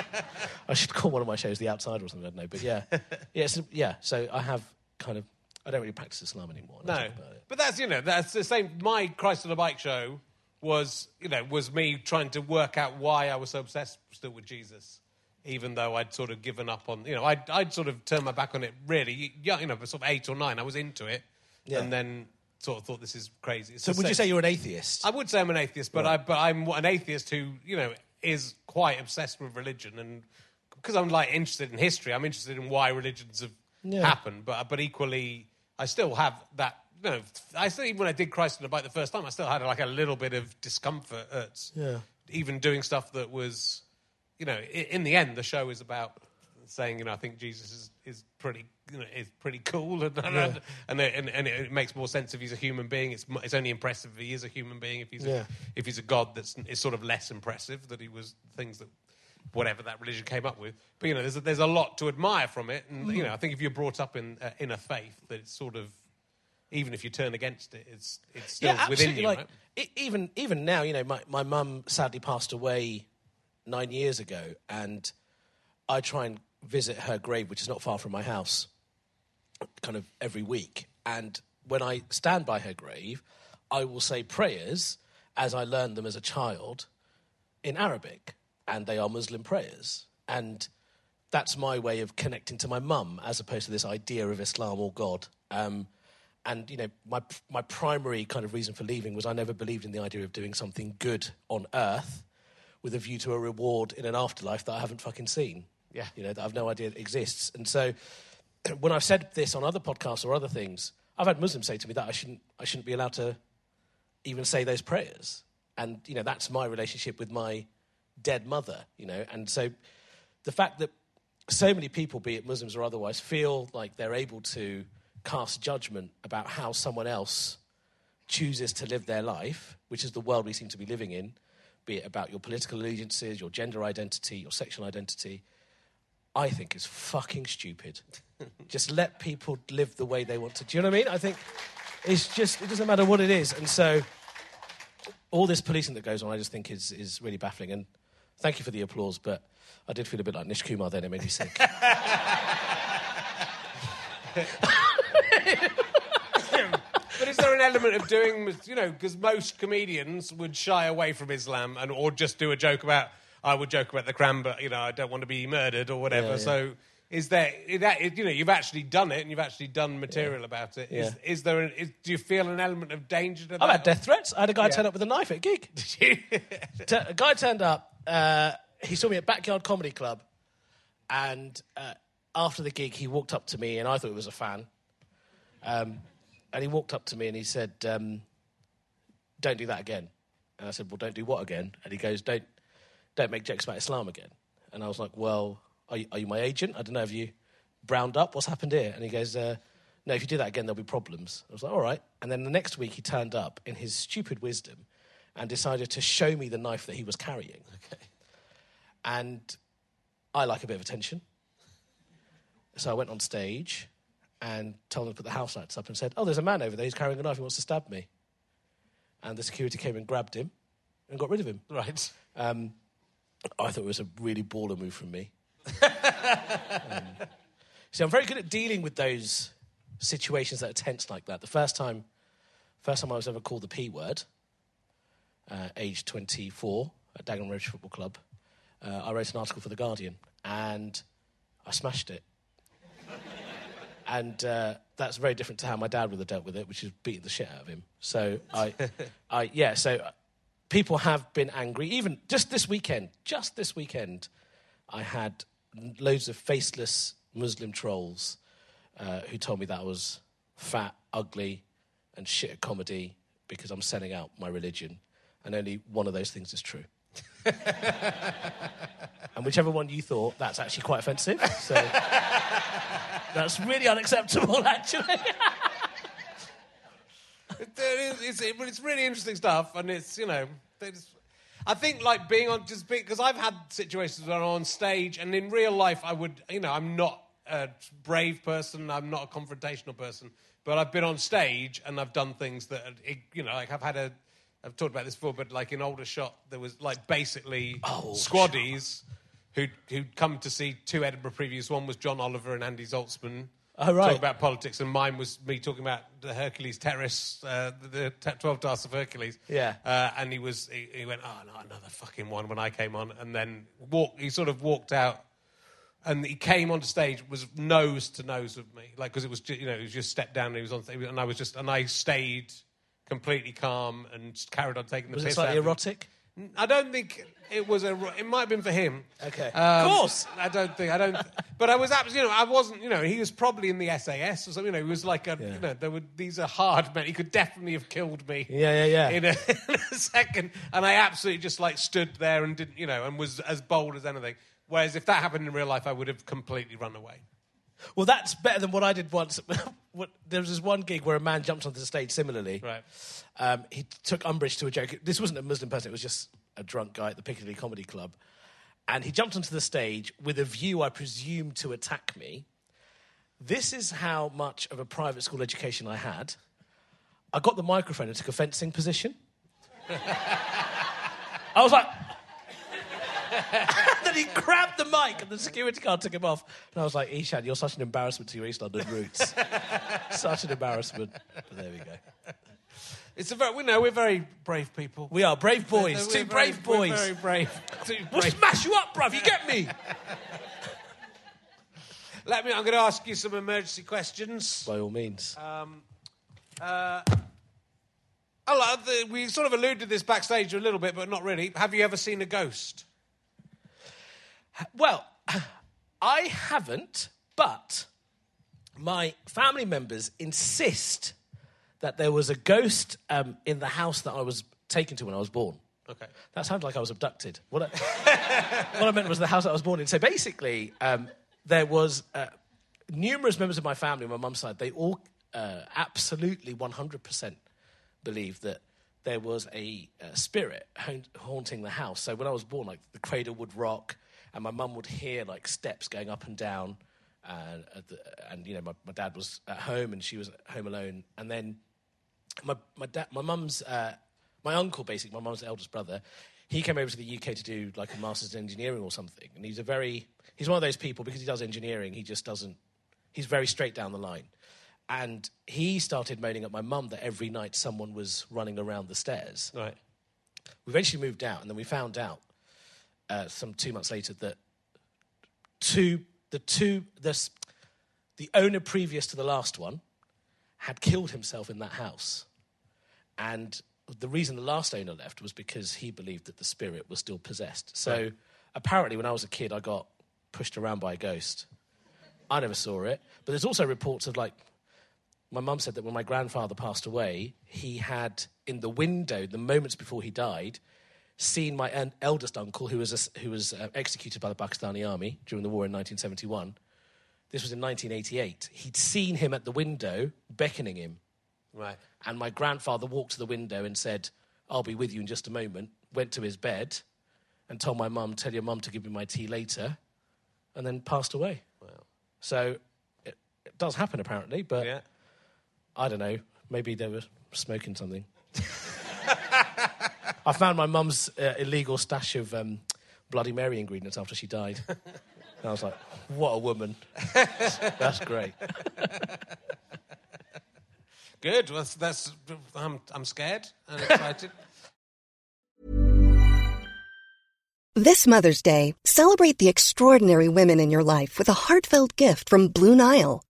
Speaker 2: I should call one of my shows The Outsider or something, I don't know. But yeah, yeah, so, yeah. So I have kind of, I don't really practice Islam anymore.
Speaker 1: No,
Speaker 2: talk about it.
Speaker 1: but that's you know that's the same. My Christ on a Bike show was you know was me trying to work out why I was so obsessed still with Jesus, even though I'd sort of given up on you know I'd I'd sort of turned my back on it really young you know sort of eight or nine I was into it,
Speaker 2: Yeah.
Speaker 1: and then sort of thought this is crazy. It's
Speaker 2: So would you say you're an atheist?
Speaker 1: I would say I'm an atheist, but I but I'm an atheist who you know is quite obsessed with religion, and because I'm like interested in history, I'm interested in why religions have
Speaker 2: Yeah.
Speaker 1: happened. But but equally, I still have that. You know, I still even when I did Christ on a Bike the first time, I still had like a little bit of discomfort at
Speaker 2: Yeah.
Speaker 1: even doing stuff that was, you know, in the end, the show is about saying, you know, I think Jesus is, is pretty, you know, is pretty cool, and and, and, it, and, and it makes more sense if he's a human being. It's it's only impressive if he is a human being. If he's
Speaker 2: Yeah.
Speaker 1: a, if he's a god, that's is sort of less impressive that he was things that whatever that religion came up with. But you know, there's a, there's a lot to admire from it, and you know, I think if you're brought up in uh, in a faith, that it's sort of even if you turn against it, it's it's still
Speaker 2: yeah,
Speaker 1: within you.
Speaker 2: Like
Speaker 1: right?
Speaker 2: e- even even now, you know, my my mum sadly passed away nine years ago, and I try and visit her grave, which is not far from my house, kind of every week. And when I stand by her grave, I will say prayers as I learned them as a child in Arabic, and they are Muslim prayers. And that's my way of connecting to my mum, as opposed to this idea of Islam or God. Um, and you know, my my primary kind of reason for leaving was I never believed in the idea of doing something good on Earth with a view to a reward in an afterlife that I haven't fucking seen.
Speaker 1: Yeah.
Speaker 2: you know, that I've no idea exists. And so, when I've said this on other podcasts or other things, I've had Muslims say to me that I shouldn't I shouldn't be allowed to even say those prayers. And, you know, that's my relationship with my dead mother, you know. And so the fact that so many people, be it Muslims or otherwise, feel like they're able to cast judgment about how someone else chooses to live their life, which is the world we seem to be living in, be it about your political allegiances, your gender identity, your sexual identity, I think is fucking stupid. just let people live the way they want to. Do you know what I mean? I think it's just, it doesn't matter what it is. And so all this policing that goes on, I just think is, is really baffling. And thank you for the applause, but I did feel a bit like Nish Kumar then. It made me sick.
Speaker 1: But is there an element of doing, you know, because most comedians would shy away from Islam and or just do a joke about, I would joke about the Quran, but you know, I don't want to be murdered or whatever.
Speaker 2: Yeah, yeah.
Speaker 1: So is there that you know you've actually done it and you've actually done material about it? Is,
Speaker 2: Yeah.
Speaker 1: is there? An, is, do you feel an element of danger to that?
Speaker 2: I've had death threats. I had a guy
Speaker 1: Yeah.
Speaker 2: turn up with a knife at a gig. T- a guy turned up. Uh, he saw me at Backyard Comedy Club, and uh, after the gig, he walked up to me, and I thought he was a fan. Um, and he walked up to me and he said, um, "Don't do that again." And I said, "Well, don't do what again?" And he goes, "Don't, don't make jokes about Islam again." And I was like, "Well, are you, are you my agent? I don't know. Have you browned up? What's happened here?" And he goes, uh, "No, if you do that again, there'll be problems." I was like, "All right." And then the next week, he turned up in his stupid wisdom and decided to show me the knife that he was carrying. Okay. And I like a bit of attention. So I went on stage and told them to put the house lights up and said, "Oh, there's a man over there. He's carrying a knife. He wants to stab me." And the security came and grabbed him and got rid of him.
Speaker 1: Right.
Speaker 2: Um, I thought it was a really baller move from me. Um, see, I'm very good at dealing with those situations that are tense like that. The first time, first time I was ever called the P word, uh, age 24 at Dagenham Road Football Club, uh, I wrote an article for The Guardian and I smashed it. and uh, that's very different to how my dad would have dealt with it, which is beating the shit out of him. So I, I yeah, so people have been angry. Even just this weekend, just this weekend, I had loads of faceless Muslim trolls uh, who told me that I was fat, ugly, and shit at comedy because I'm selling out my religion. And only one of those things is true. and whichever one you thought, that's actually quite offensive. So that's really unacceptable, actually.
Speaker 1: it's, it's, it's really interesting stuff, and it's you know, it's, I think like being on just because I've had situations where I'm on stage, and in real life, I would you know, I'm not a brave person, I'm not a confrontational person, but I've been on stage and I've done things that you know, like I've had a. I've talked about this before, but like in Aldershot, there was like basically
Speaker 2: Oh,
Speaker 1: squaddies who'd, who'd come to see two Edinburgh previews. One was John Oliver and Andy Zaltzman.
Speaker 2: Oh, right.
Speaker 1: Talking about politics, and mine was me talking about the Hercules Terrace, uh, the, the 12 Tasks of Hercules.
Speaker 2: Yeah.
Speaker 1: Uh, and he was, he, he went, oh, no, another fucking one when I came on. And then walk, he sort of walked out and he came onto stage was nose to nose with me, like because it was ju- you know he was just stepped down and he was on and I was just and I stayed completely calm and carried on taking the
Speaker 2: Was it
Speaker 1: piss.
Speaker 2: slightly
Speaker 1: out of him.
Speaker 2: Erotic?
Speaker 1: I don't think it was a. It might have been for him.
Speaker 2: Okay.
Speaker 1: Um,
Speaker 2: Of course.
Speaker 1: I don't think. I don't. But I was absolutely. You know, I wasn't. You know, he was probably in the SAS or something. You know, he was like a. You know, there were these are hard men. He could definitely have killed me.
Speaker 2: Yeah, yeah, yeah.
Speaker 1: In a, in a second, and I absolutely just like stood there and didn't. You know, and was as bold as anything. Whereas if that happened in real life, I would have completely run away.
Speaker 2: Well, that's better than what I did once. What- there was this one gig where a man jumped onto the stage similarly.
Speaker 1: Right.
Speaker 2: Um, he took umbrage to a joke. This wasn't a Muslim person, it was just a drunk guy at the Piccadilly Comedy Club. And he jumped onto the stage with a view, I presume, to attack me. This is how much of a private school education I had. I got the microphone and took a fencing position. I was like, he grabbed the mic and the security guard took him off. And I was like, Eshaan, you're such an embarrassment to your East London roots. such an embarrassment. But there we go.
Speaker 1: It's a very. We know we're very brave people.
Speaker 2: We are brave boys.
Speaker 1: We're
Speaker 2: 2
Speaker 1: very-
Speaker 2: brave
Speaker 1: we're
Speaker 2: boys.
Speaker 1: very brave. Two
Speaker 2: We'll smash you up, bruv. You get me?
Speaker 1: Let me. I'm going to ask you some emergency questions.
Speaker 2: By all means.
Speaker 1: Oh, like, the- we sort of alluded to this backstage a little bit, but not really. Have you ever seen a ghost?
Speaker 2: Well, I haven't, but my family members insist that there was a ghost um, in the house that I was taken to when I was born.
Speaker 1: Okay.
Speaker 2: That sounded like I was abducted. What I, what I meant was the house that I was born in. So basically, um, there was uh, numerous members of my family on my mum's side. They all uh, absolutely 100% believe that there was a, uh spirit haunt- haunting the house. So when I was born, like the cradle would rock, and my mum would hear like steps going up and down, and and you know my, my dad was at home and she was at home alone, and then my my dad, my mum's, uh, my uncle, basically, my mum's eldest brother, he came over to the UK to do like a master's in engineering or something, and he's a very, he's one of those people because he does engineering, he just doesn't, he's very straight down the line, and he started moaning at my mum that every night someone was running around the stairs.
Speaker 1: Right.
Speaker 2: We eventually moved out, and then we found out uh, some two months later that two, the two, the, the owner previous to the last one had killed himself in that house. And the reason the last owner left was because he believed that the spirit was still possessed. So apparently, when I was a kid, I got pushed around by a ghost. I never saw it. But there's also reports of like, my mum said that when my grandfather passed away, he had in the window, the moments before he died, seen my eldest uncle, who was, a, who was uh, executed by the Pakistani army during the war in 1971. This was in 1988. He'd seen him at the window beckoning him.
Speaker 1: Right.
Speaker 2: And my grandfather walked to the window and said, I'll be with you in just a moment. Went to his bed and told my mum, Tell your mum to give me my tea later, and then passed away.
Speaker 1: Wow.
Speaker 2: So, uh, it does happen apparently, but
Speaker 1: Yeah.
Speaker 2: I don't know. Maybe they were smoking something. I found my mum's uh, illegal stash of um, Bloody Mary ingredients after she died. and I was like, what a woman. That's great.
Speaker 1: Good. Well, that's, that's I'm I'm scared and excited.
Speaker 3: This Mother's Day, celebrate the extraordinary women in your life with a heartfelt gift from Blue Nile.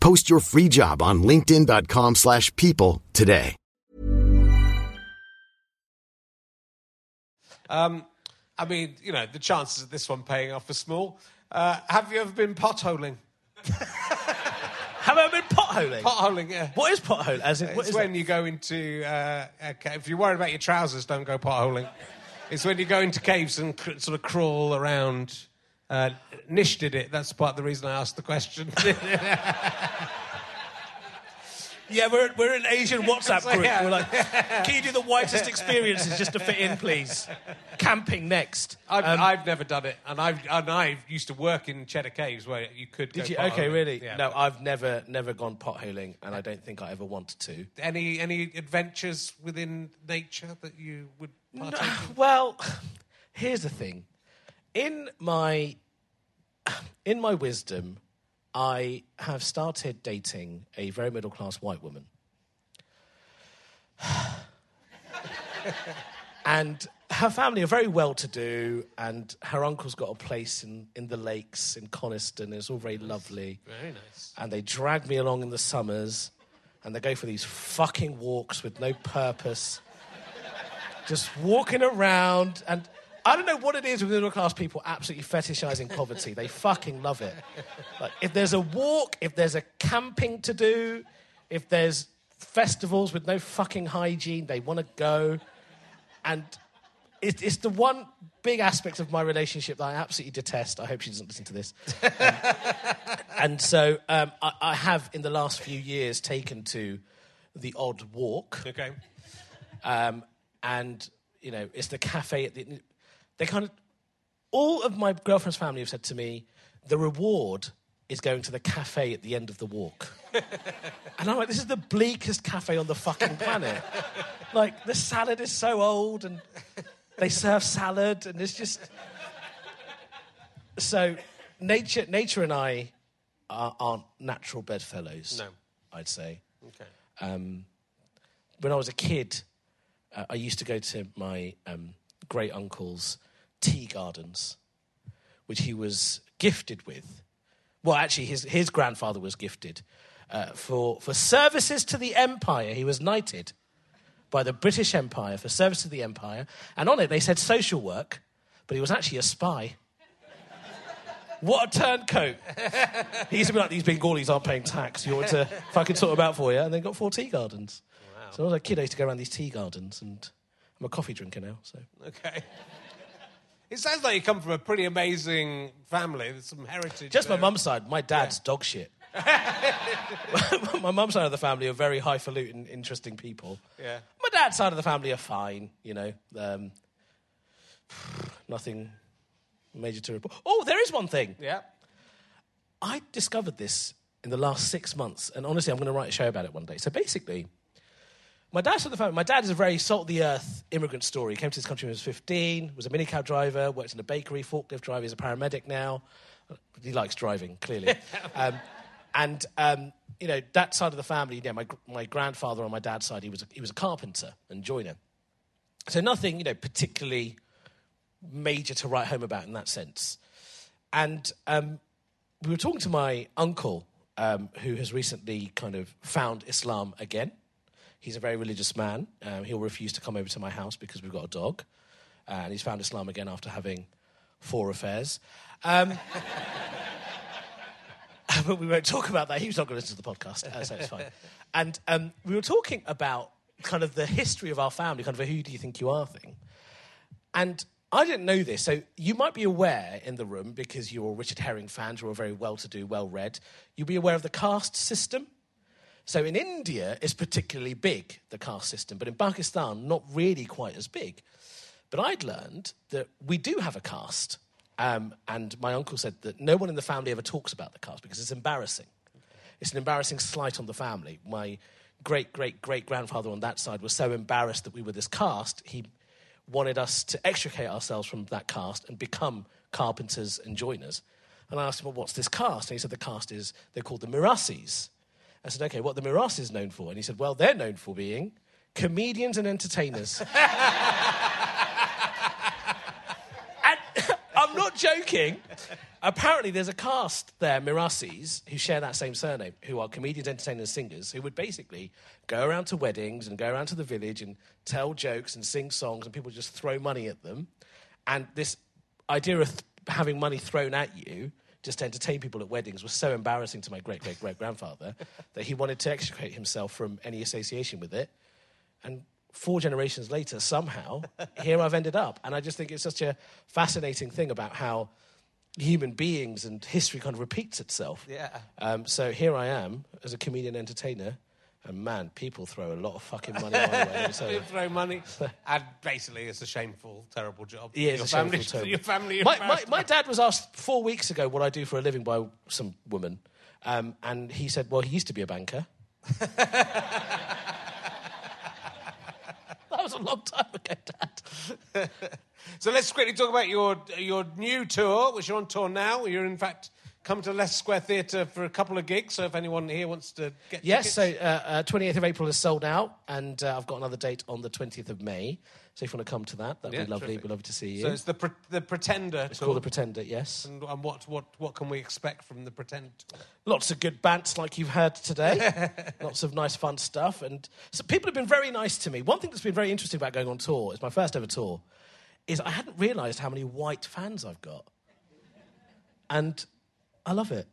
Speaker 4: Post your free job on linkedin.com/people slash people today.
Speaker 1: Um, I mean, you know, the chances of this one paying off are small. Uh, have you ever been potholing?
Speaker 2: Have I been potholing?
Speaker 1: Potholing, yeah.
Speaker 2: What is pothole? As in, what
Speaker 1: It's
Speaker 2: is
Speaker 1: when
Speaker 2: that?
Speaker 1: you go into uh, a ca- if you're worried about your trousers, don't go potholing. It's when you go into caves and cr- sort of crawl around. Uh, Nish did it. That's part of the reason I asked the question.
Speaker 2: Yeah, we're, we're an Asian WhatsApp group. We're like, can you do the whitest experiences just to fit in, please? Camping next.
Speaker 1: I've,
Speaker 2: Um,
Speaker 1: I've never done it, and I've and I used to work in Cheddar Caves where you could.
Speaker 2: Did
Speaker 1: go
Speaker 2: you? Okay, really?
Speaker 1: Yeah.
Speaker 2: No, I've never never gone potholing, and I don't think I ever want to.
Speaker 1: Any any adventures within nature that you would partake in?
Speaker 2: Well, here's the thing. In my in my wisdom, I have started dating a very middle class white woman. and her family are very well to do, and her uncle's got a place in, in the lakes in Coniston. It's all very lovely.
Speaker 1: Very nice.
Speaker 2: And they drag me along in the summers, and they go for these fucking walks with no purpose just walking around and I don't know what it is with middle class people absolutely fetishizing poverty. They fucking love it. Like if there's a walk, if there's a camping to do, if there's festivals with no fucking hygiene, they want to go. And it, it's the one big aspect of my relationship that I absolutely detest. I hope she doesn't listen to this. Um, and so um, I, I have, in the last few years, taken to the odd walk.
Speaker 1: Okay.
Speaker 2: Um, and you know, it's the cafe at the. They kind of all of my girlfriend's family have said to me, the reward is going to the cafe at the end of the walk. and I'm like, this is the bleakest cafe on the fucking planet. like the salad is so old, and they serve salad, and it's just. So, nature, nature, and I are, aren't natural bedfellows.
Speaker 1: No.
Speaker 2: I'd say
Speaker 1: Okay.
Speaker 2: um, when I was a kid, uh, I used to go to my um, great uncle's tea gardens, which he was gifted with. Well, actually, his, his grandfather was gifted uh, for, for services to the empire. He was knighted by the British Empire for service to the empire. And on it, they said social work, but he was actually a spy. What a turncoat. He used to be like, these Bengalis aren't paying tax. You want to fucking sort them out for you? And they got four tea gardens. So when I was a kid, I used to go around these tea gardens, and I'm a coffee drinker now. So
Speaker 1: Okay. It sounds like you come from a pretty amazing family. There's some heritage.
Speaker 2: just my mum's side, my dad's dog shit. my mum's side of the family are very highfalutin, interesting people.
Speaker 1: Yeah.
Speaker 2: My dad's side of the family are fine, you know. Um, nothing major to report. Oh, there is one thing.
Speaker 1: Yeah.
Speaker 2: I discovered this in the last six months, and honestly, I'm going to write a show about it one day. So basically, my dad's from the family. My dad is a very salt of the earth immigrant story. He came to this country when he was 15, was a minicab driver, worked in a bakery, forklift driver. He's a paramedic now. He likes driving, clearly. um, and um, you know that side of the family. Yeah, my my grandfather on my dad's side, he was a, he was a carpenter and joiner. So nothing, you know, particularly major to write home about in that sense. And um, we were talking to my uncle, um, who has recently kind of found Islam again. He's a very religious man. Um, he'll refuse to come over to my house because we've got a dog. And he's found Islam again after having four affairs. Um, but we won't talk about that. He was not going to listen to the podcast, uh, so it's fine. And um, we were talking about kind of the history of our family, kind of a who do you think you are thing. And I didn't know this, so you might be aware in the room because you're Richard Herring fans, you're very well to do, well read. You'll be aware of the caste system. So in India, it's particularly big, the caste system, but in Pakistan, not really quite as big. But I'd learned that we do have a caste. Um, and my uncle said that no one in the family ever talks about the caste because it's embarrassing. It's an embarrassing slight on the family. My great great great grandfather on that side was so embarrassed that we were this caste, he wanted us to extricate ourselves from that caste and become carpenters and joiners. And I asked him, well, what's this caste? And he said, the caste is, they're called the Mirasis. I said, okay, what are the Mirasis known for? And he said, well, they're known for being comedians and entertainers. and I'm not joking. Apparently, there's a caste there, Mirasis, who share that same surname, who are comedians, entertainers, singers, who would basically go around to weddings and go around to the village and tell jokes and sing songs, and people just throw money at them. And this idea of th- having money thrown at you just to entertain people at weddings was so embarrassing to my great great great grandfather that he wanted to extricate himself from any association with it. And four generations later, somehow, here I've ended up. And I just think it's such a fascinating thing about how human beings and history kind of repeats itself.
Speaker 1: Yeah.
Speaker 2: Um, so here I am as a comedian entertainer. And man, people throw a lot of fucking money my way. So,
Speaker 1: You throw money. and basically, it's a shameful, terrible job.
Speaker 2: yeah,
Speaker 1: your
Speaker 2: it's a
Speaker 1: family,
Speaker 2: shameful term.
Speaker 1: Your family.
Speaker 2: My, my, my dad was asked four weeks ago what I do for a living by some woman. Um, and he said, well, he used to be a banker. that was a long time ago, Dad.
Speaker 1: So let's quickly talk about your your new tour, which you're on tour now. You're in fact come to Leicester Square Theatre for a couple of gigs. So if anyone here wants to get
Speaker 2: Yes, so
Speaker 1: tickets,
Speaker 2: uh, uh, 28th of April is sold out, and uh, I've got another date on the 20th of May. So if you want to come to that, that'd
Speaker 1: Yeah,
Speaker 2: be lovely.
Speaker 1: Terrific.
Speaker 2: We'd love to see you.
Speaker 1: so it's the pre- the Pretender
Speaker 2: It's
Speaker 1: tour.
Speaker 2: called The Pretender, yes.
Speaker 1: and, and what what what can we expect from the Pretender?
Speaker 2: Lots of good bants like you've heard today. Lots of nice, fun stuff. And so people have been very nice to me. One thing that's been very interesting about going on tour, it's my first ever tour, is I hadn't realised how many white fans I've got. And I love it.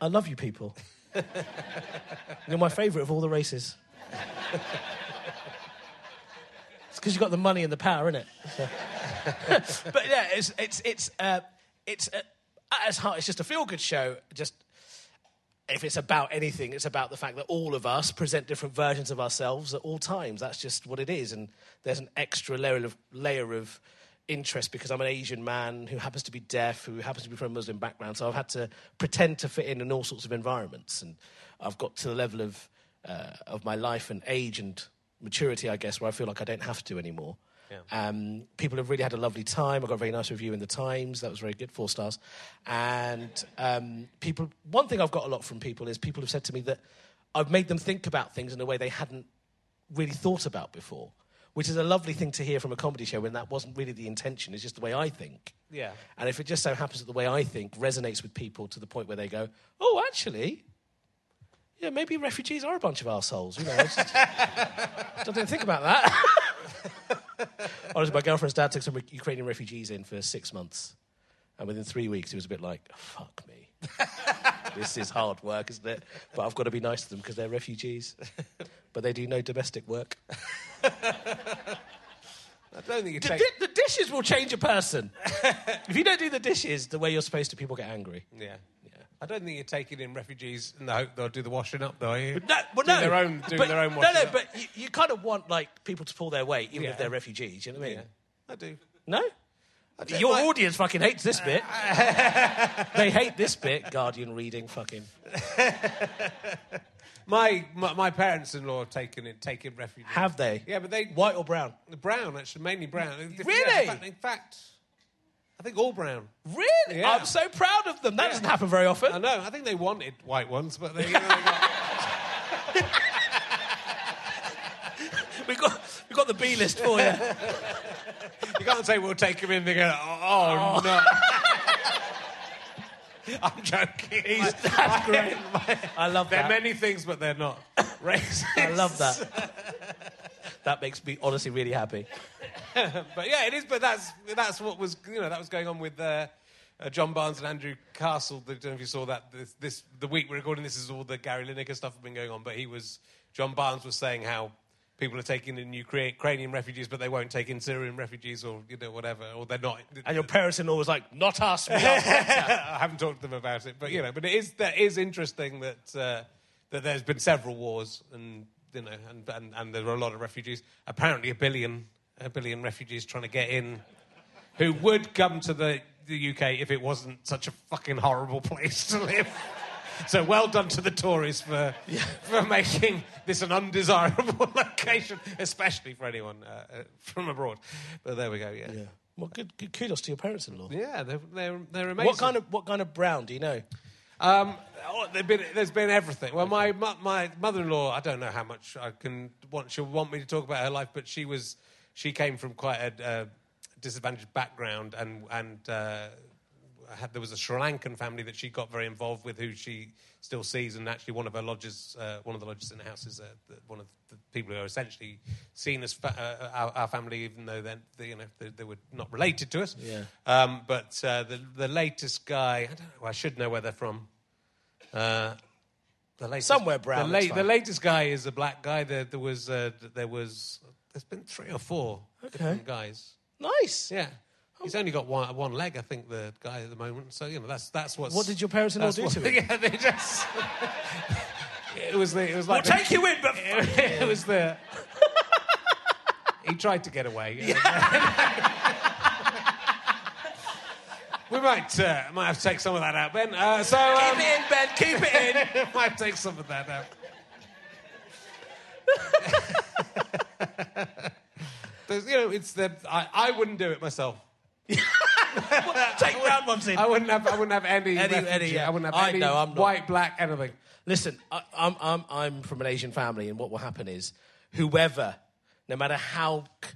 Speaker 2: I love you people. You're my favourite of all the races. it's because you've got the money and the power, innit? So- but yeah, it's it's it's uh, it's uh, at its heart, it's just a feel good show. Just if it's about anything, it's about the fact that all of us present different versions of ourselves at all times. That's just what it is, and there's an extra layer of layer of interest because I'm an Asian man who happens to be deaf, who happens to be from a Muslim background. So I've had to pretend to fit in in all sorts of environments, and I've got to the level of uh, of my life and age and maturity, I guess, where I feel like I don't have to anymore. Um, people have really had a lovely time. I got a very nice review in the Times. That was very good, four stars. And um, people, one thing I've got a lot from people is people have said to me that I've made them think about things in a way they hadn't really thought about before, which is a lovely thing to hear from a comedy show when that wasn't really the intention. It's just the way I think.
Speaker 1: Yeah.
Speaker 2: And if it just so happens that the way I think resonates with people to the point where they go, oh, actually, yeah, maybe refugees are a bunch of assholes. You know, just, I didn't think about that. Honestly, my girlfriend's dad took some Ukrainian refugees in for six months. And within three weeks, he was a bit like, fuck me. This is hard work, isn't it? But I've got to be nice to them because they're refugees. But they do no domestic work.
Speaker 1: I don't think you
Speaker 2: The, the dishes will change a person. if you don't do the dishes the way you're supposed to, people get angry.
Speaker 1: Yeah. I don't think you're taking in refugees in the hope they'll do the washing up, though. Are you?
Speaker 2: No, well,
Speaker 1: doing
Speaker 2: no.
Speaker 1: their own, doing
Speaker 2: but,
Speaker 1: their own
Speaker 2: No, no,
Speaker 1: up.
Speaker 2: but you, you kind of want like people to pull their weight, even
Speaker 1: Yeah.
Speaker 2: if they're refugees. You know what I mean?
Speaker 1: yeah, I do.
Speaker 2: No, Your audience fucking hates this bit. they hate this bit. Guardian reading, fucking.
Speaker 1: My, my my parents-in-law have taken it, taken refuge.
Speaker 2: Have they?
Speaker 1: Yeah, but they
Speaker 2: White or brown?
Speaker 1: brown actually, mainly brown.
Speaker 2: Really?
Speaker 1: in, fact, in fact, I think all brown.
Speaker 2: Really?
Speaker 1: Yeah.
Speaker 2: I'm so proud of them. That
Speaker 1: Yeah.
Speaker 2: doesn't happen very often.
Speaker 1: I know. I think they wanted white ones, but they. You know, they got,
Speaker 2: we got we got the B list for you.
Speaker 1: you can't say we'll take him in. They go, oh, oh no. I'm joking.
Speaker 2: That's great. I love that.
Speaker 1: They're
Speaker 2: that.
Speaker 1: many things, but they're not racist.
Speaker 2: I love that. that makes me honestly really happy.
Speaker 1: but yeah, it is. But that's that's what was you know that was going on with uh, uh, John Barnes and Andrew Castle. I don't know if you saw that. This, this the week we're recording this is all the Gary Lineker stuff has been going on. But he was John Barnes was saying how people are taking in Ukrainian refugees, but they won't take in Syrian refugees or you know whatever, or they're not.
Speaker 2: And your parents-in-law was like, "Not us." We
Speaker 1: I haven't talked to them about it, but you know, but it is that is interesting that uh, that there's been several wars and you know, and, and and there are a lot of refugees. Apparently, a billion a billion refugees trying to get in, who would come to the the UK if it wasn't such a fucking horrible place to live. So well done to the Tories for for making this an undesirable location, especially for anyone uh, uh, from abroad. But there we go. Yeah, yeah,
Speaker 2: Well, good, good kudos to your parents-in-law.
Speaker 1: Yeah, they're they're, they're amazing.
Speaker 2: What kind of what kind of brown do you know?
Speaker 1: Um, oh, been, there's been everything. Well, my my mother-in-law, I don't know how much I can want. She'll want me to talk about her life, but she was she came from quite a uh, disadvantaged background, and and uh, had, there was a Sri Lankan family that she got very involved with, who she still sees, and actually one of her lodges, uh, one of the lodges in the house is uh, the, one of the people who are essentially seen as fa- uh, our, our family, even though then they, you know they, they were not related to us.
Speaker 2: Yeah.
Speaker 1: Um, but uh, the the latest guy, I don't know. I should know where they're from. Uh, the latest,
Speaker 2: Somewhere brown,
Speaker 1: The,
Speaker 2: that's
Speaker 1: the latest guy is a black guy. There, there was uh, there was there's been three or four different guys.
Speaker 2: Nice.
Speaker 1: Yeah. He's only got one, one leg, I think, the guy at the moment. So, you know, that's, that's what's...
Speaker 2: What did your parents-in-law do
Speaker 1: what-
Speaker 2: to him?
Speaker 1: Yeah, they just... it was the... It was like
Speaker 2: We'll
Speaker 1: the-
Speaker 2: take you in, but
Speaker 1: it was the... he tried to get away. we might uh, might have to take some of that out, Ben. Uh, so um,
Speaker 2: keep it in, Ben. Keep it in.
Speaker 1: might take some of that out. You know, it's the I, I wouldn't do it myself.
Speaker 2: Take round ones in.
Speaker 1: I wouldn't have. I wouldn't have any.
Speaker 2: Any-
Speaker 1: refugee.
Speaker 2: yeah.
Speaker 1: I wouldn't have
Speaker 2: I
Speaker 1: any
Speaker 2: know, I'm not.
Speaker 1: white, black, anything.
Speaker 2: Listen, I, I'm, I'm, I'm from an Asian family, and what will happen is whoever, no matter how c-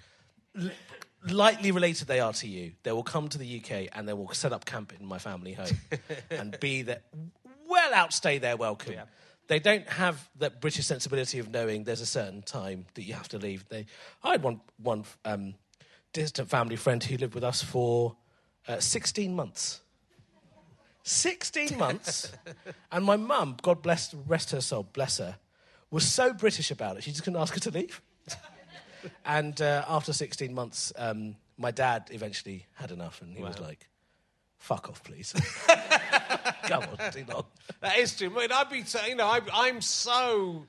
Speaker 2: l- lightly related they are to you, they will come to the UK and they will set up camp in my family home and be there, well outstay their welcome. They don't have that British sensibility of knowing there's a certain time that you have to leave. They, I had one, one um, distant family friend who lived with us for uh, 16 months. 16 months. and my mum, God bless, rest her soul, bless her, was so British about it, she just couldn't ask her to leave. and uh, after 16 months, um, my dad eventually had enough and he was like, fuck off, please. Come on, too long.
Speaker 1: That is true. I mean, I'd be, so- you know, I, I'm so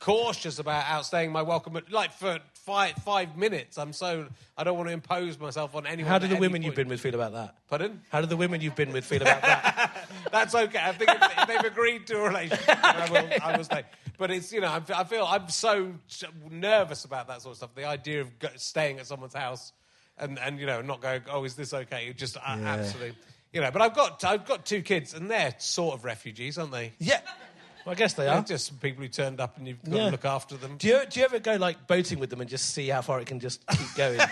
Speaker 1: cautious about outstaying my welcome. But like for five five minutes, I'm so I don't want to impose myself on anyone.
Speaker 2: How do the
Speaker 1: any
Speaker 2: women
Speaker 1: point.
Speaker 2: you've been with feel about that?
Speaker 1: Pardon?
Speaker 2: How do the women you've been with feel about that?
Speaker 1: That's okay. I think if, they've agreed to a relationship, then I, will, I will stay. But it's you know I, I feel I'm so nervous about that sort of stuff. The idea of staying at someone's house and and you know not going oh is this okay? It just uh, absolutely you know. But I've got I've got two kids and they're sort of refugees, aren't they?
Speaker 2: yeah. Well, I guess they
Speaker 1: They're
Speaker 2: are.
Speaker 1: just people who turned up and you've got
Speaker 2: Yeah.
Speaker 1: to look after them.
Speaker 2: Do you, do you ever go like boating with them and just see how far it can just keep going?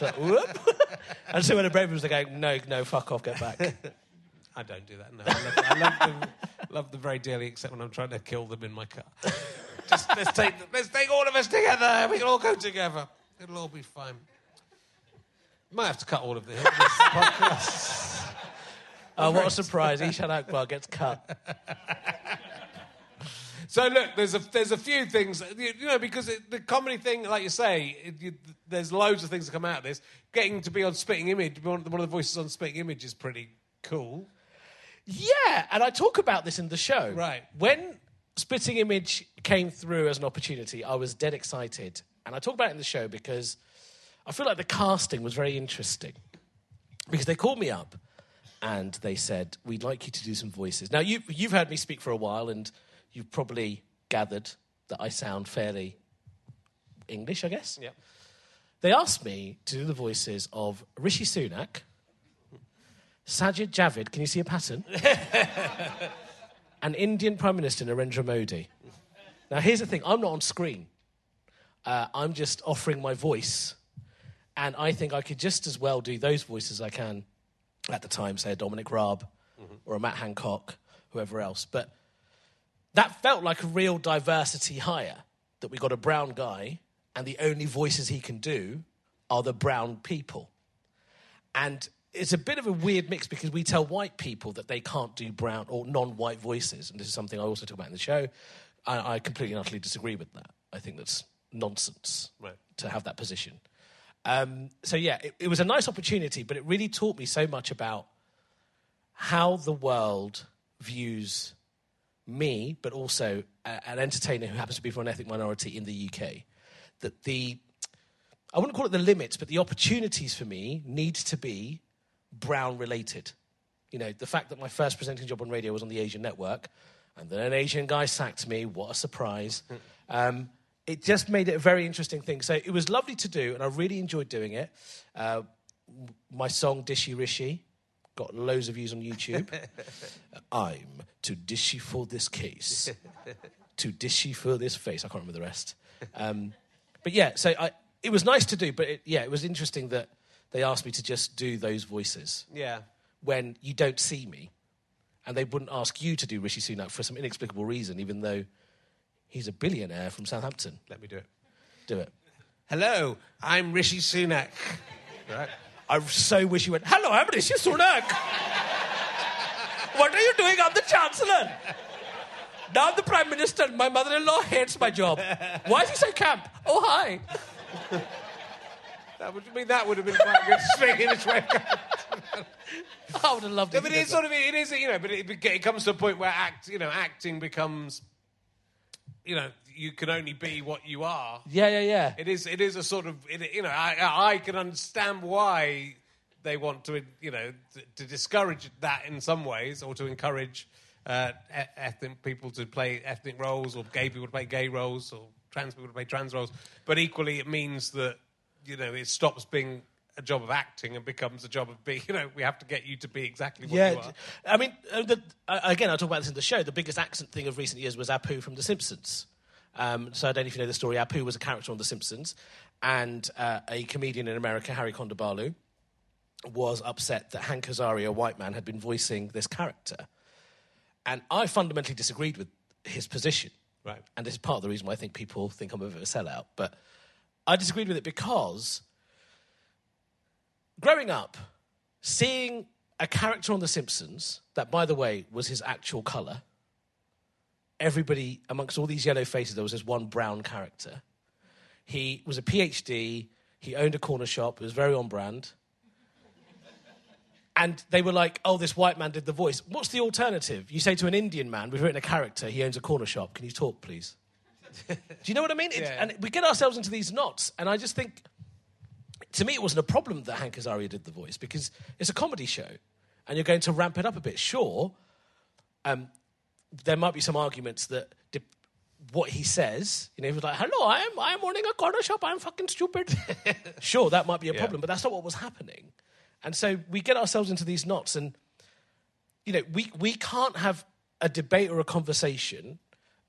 Speaker 2: Like, whoop. and so when the brave ones are going, no, no, fuck off, get back.
Speaker 1: I don't do that. No, I love, I love them, love them very dearly, except when I'm trying to kill them in my car. Just let's take let's take all of us together. We can all go together. It'll all be fine. Might have to cut all of this. this podcast.
Speaker 2: Oh, what a surprise. Eshaan Akbar gets cut.
Speaker 1: So look, there's a there's a few things you, know because it, the comedy thing, like you say, it, you, there's loads of things that come out of this. Getting to be on Spitting Image, one one of the voices on Spitting Image is pretty cool.
Speaker 2: Yeah, and I talk about this in the show.
Speaker 1: Right.
Speaker 2: When Spitting Image came through as an opportunity, I was dead excited. And I talk about it in the show because I feel like the casting was very interesting. because they called me up and they said, We'd like you to do some voices. Now, you, you've heard me speak for a while, and you've probably gathered that I sound fairly English, I guess.
Speaker 1: Yep.
Speaker 2: They asked me to do the voices of Rishi Sunak, Sajid Javid, can you see a pattern? and Indian Prime Minister Narendra Modi. Now, here's the thing I'm not on screen, uh, I'm just offering my voice. And I think I could just as well do those voices I can at the time, say a Dominic Raab or a Matt Hancock, whoever else. But that felt like a real diversity hire that we got a brown guy and the only voices he can do are the brown people. And it's a bit of a weird mix because we tell white people that they can't do brown or non white voices. And this is something I also talk about in the show. I, I completely and utterly disagree with that. I think that's nonsense
Speaker 1: Right.
Speaker 2: to have that position. Um, so, yeah, it, it was a nice opportunity, but it really taught me so much about how the world views me, but also a, an entertainer who happens to be from an ethnic minority in the UK. That the, I wouldn't call it the limits, but the opportunities for me need to be brown related. You know, the fact that my first presenting job on radio was on the Asian network, and then an Asian guy sacked me, what a surprise. Um, it just made it a very interesting thing. So it was lovely to do, and I really enjoyed doing it. Uh, my song, Dishy Rishi, got loads of views on YouTube. I'm too dishy for this case, too dishy for this face. I can't remember the rest. Um, but yeah, so I, it was nice to do, but it, yeah, it was interesting that they asked me to just do those voices
Speaker 1: Yeah.
Speaker 2: when you don't see me. And they wouldn't ask you to do Rishi Sunak for some inexplicable reason, even though he's a billionaire from Southampton.
Speaker 1: Let me do it.
Speaker 2: Do it.
Speaker 1: Hello, I'm Rishi Sunak. Right.
Speaker 2: I so wish you went, Hello, I'm Rishi Sunak. what are you doing? I'm the Chancellor. Now I'm the Prime Minister. My mother in law hates my job. Why is he so camp? Oh, hi.
Speaker 1: That would I mean that would have been quite a good swing in its way.
Speaker 2: I would have loved
Speaker 1: No,
Speaker 2: it.
Speaker 1: but it's sort of it is you know, but it, it comes to a point where act you know acting becomes you know you can only be what you are.
Speaker 2: Yeah, yeah, yeah.
Speaker 1: It is it is a sort of it, you know I I can understand why they want to you know to, to discourage that in some ways or to encourage uh, ethnic people to play ethnic roles or gay people to play gay roles or trans people to play trans roles. But equally, it means that you know it stops being a job of acting and becomes a job of being you know we have to get you to be exactly what
Speaker 2: Yeah,
Speaker 1: you are.
Speaker 2: I mean, uh, the, uh, again, I talk about this in the show. The biggest accent thing of recent years was Apu from The Simpsons. Um, so I don't know if you know the story. Apu was a character on The Simpsons, and uh, a comedian in America, Hari Kondabolu, was upset that Hank Azaria, a white man, had been voicing this character. And I fundamentally disagreed with his position.
Speaker 1: Right.
Speaker 2: And this is part of the reason why I think people think I'm a bit of a sellout. But I disagreed with it because growing up, seeing a character on The Simpsons, that by the way was his actual colour, everybody, amongst all these yellow faces, there was this one brown character. He was a PhD, he owned a corner shop, it was very on brand. And they were like, oh, this white man did the voice. What's the alternative? You say to an Indian man, we've written a character, he owns a corner shop. Can you talk, please? Do you know what I mean? It-
Speaker 1: Yeah.
Speaker 2: And we get ourselves into these knots. And I just think, to me, it wasn't a problem that Hank Azaria did the voice because it's a comedy show and you're going to ramp it up a bit. Sure, um, there might be some arguments that what he says, you know, he was like, hello, I'm, I'm owning a corner shop, I'm fucking stupid. sure, that might be a problem, but that's not what was happening. And so we get ourselves into these knots and, you know, we, we can't have a debate or a conversation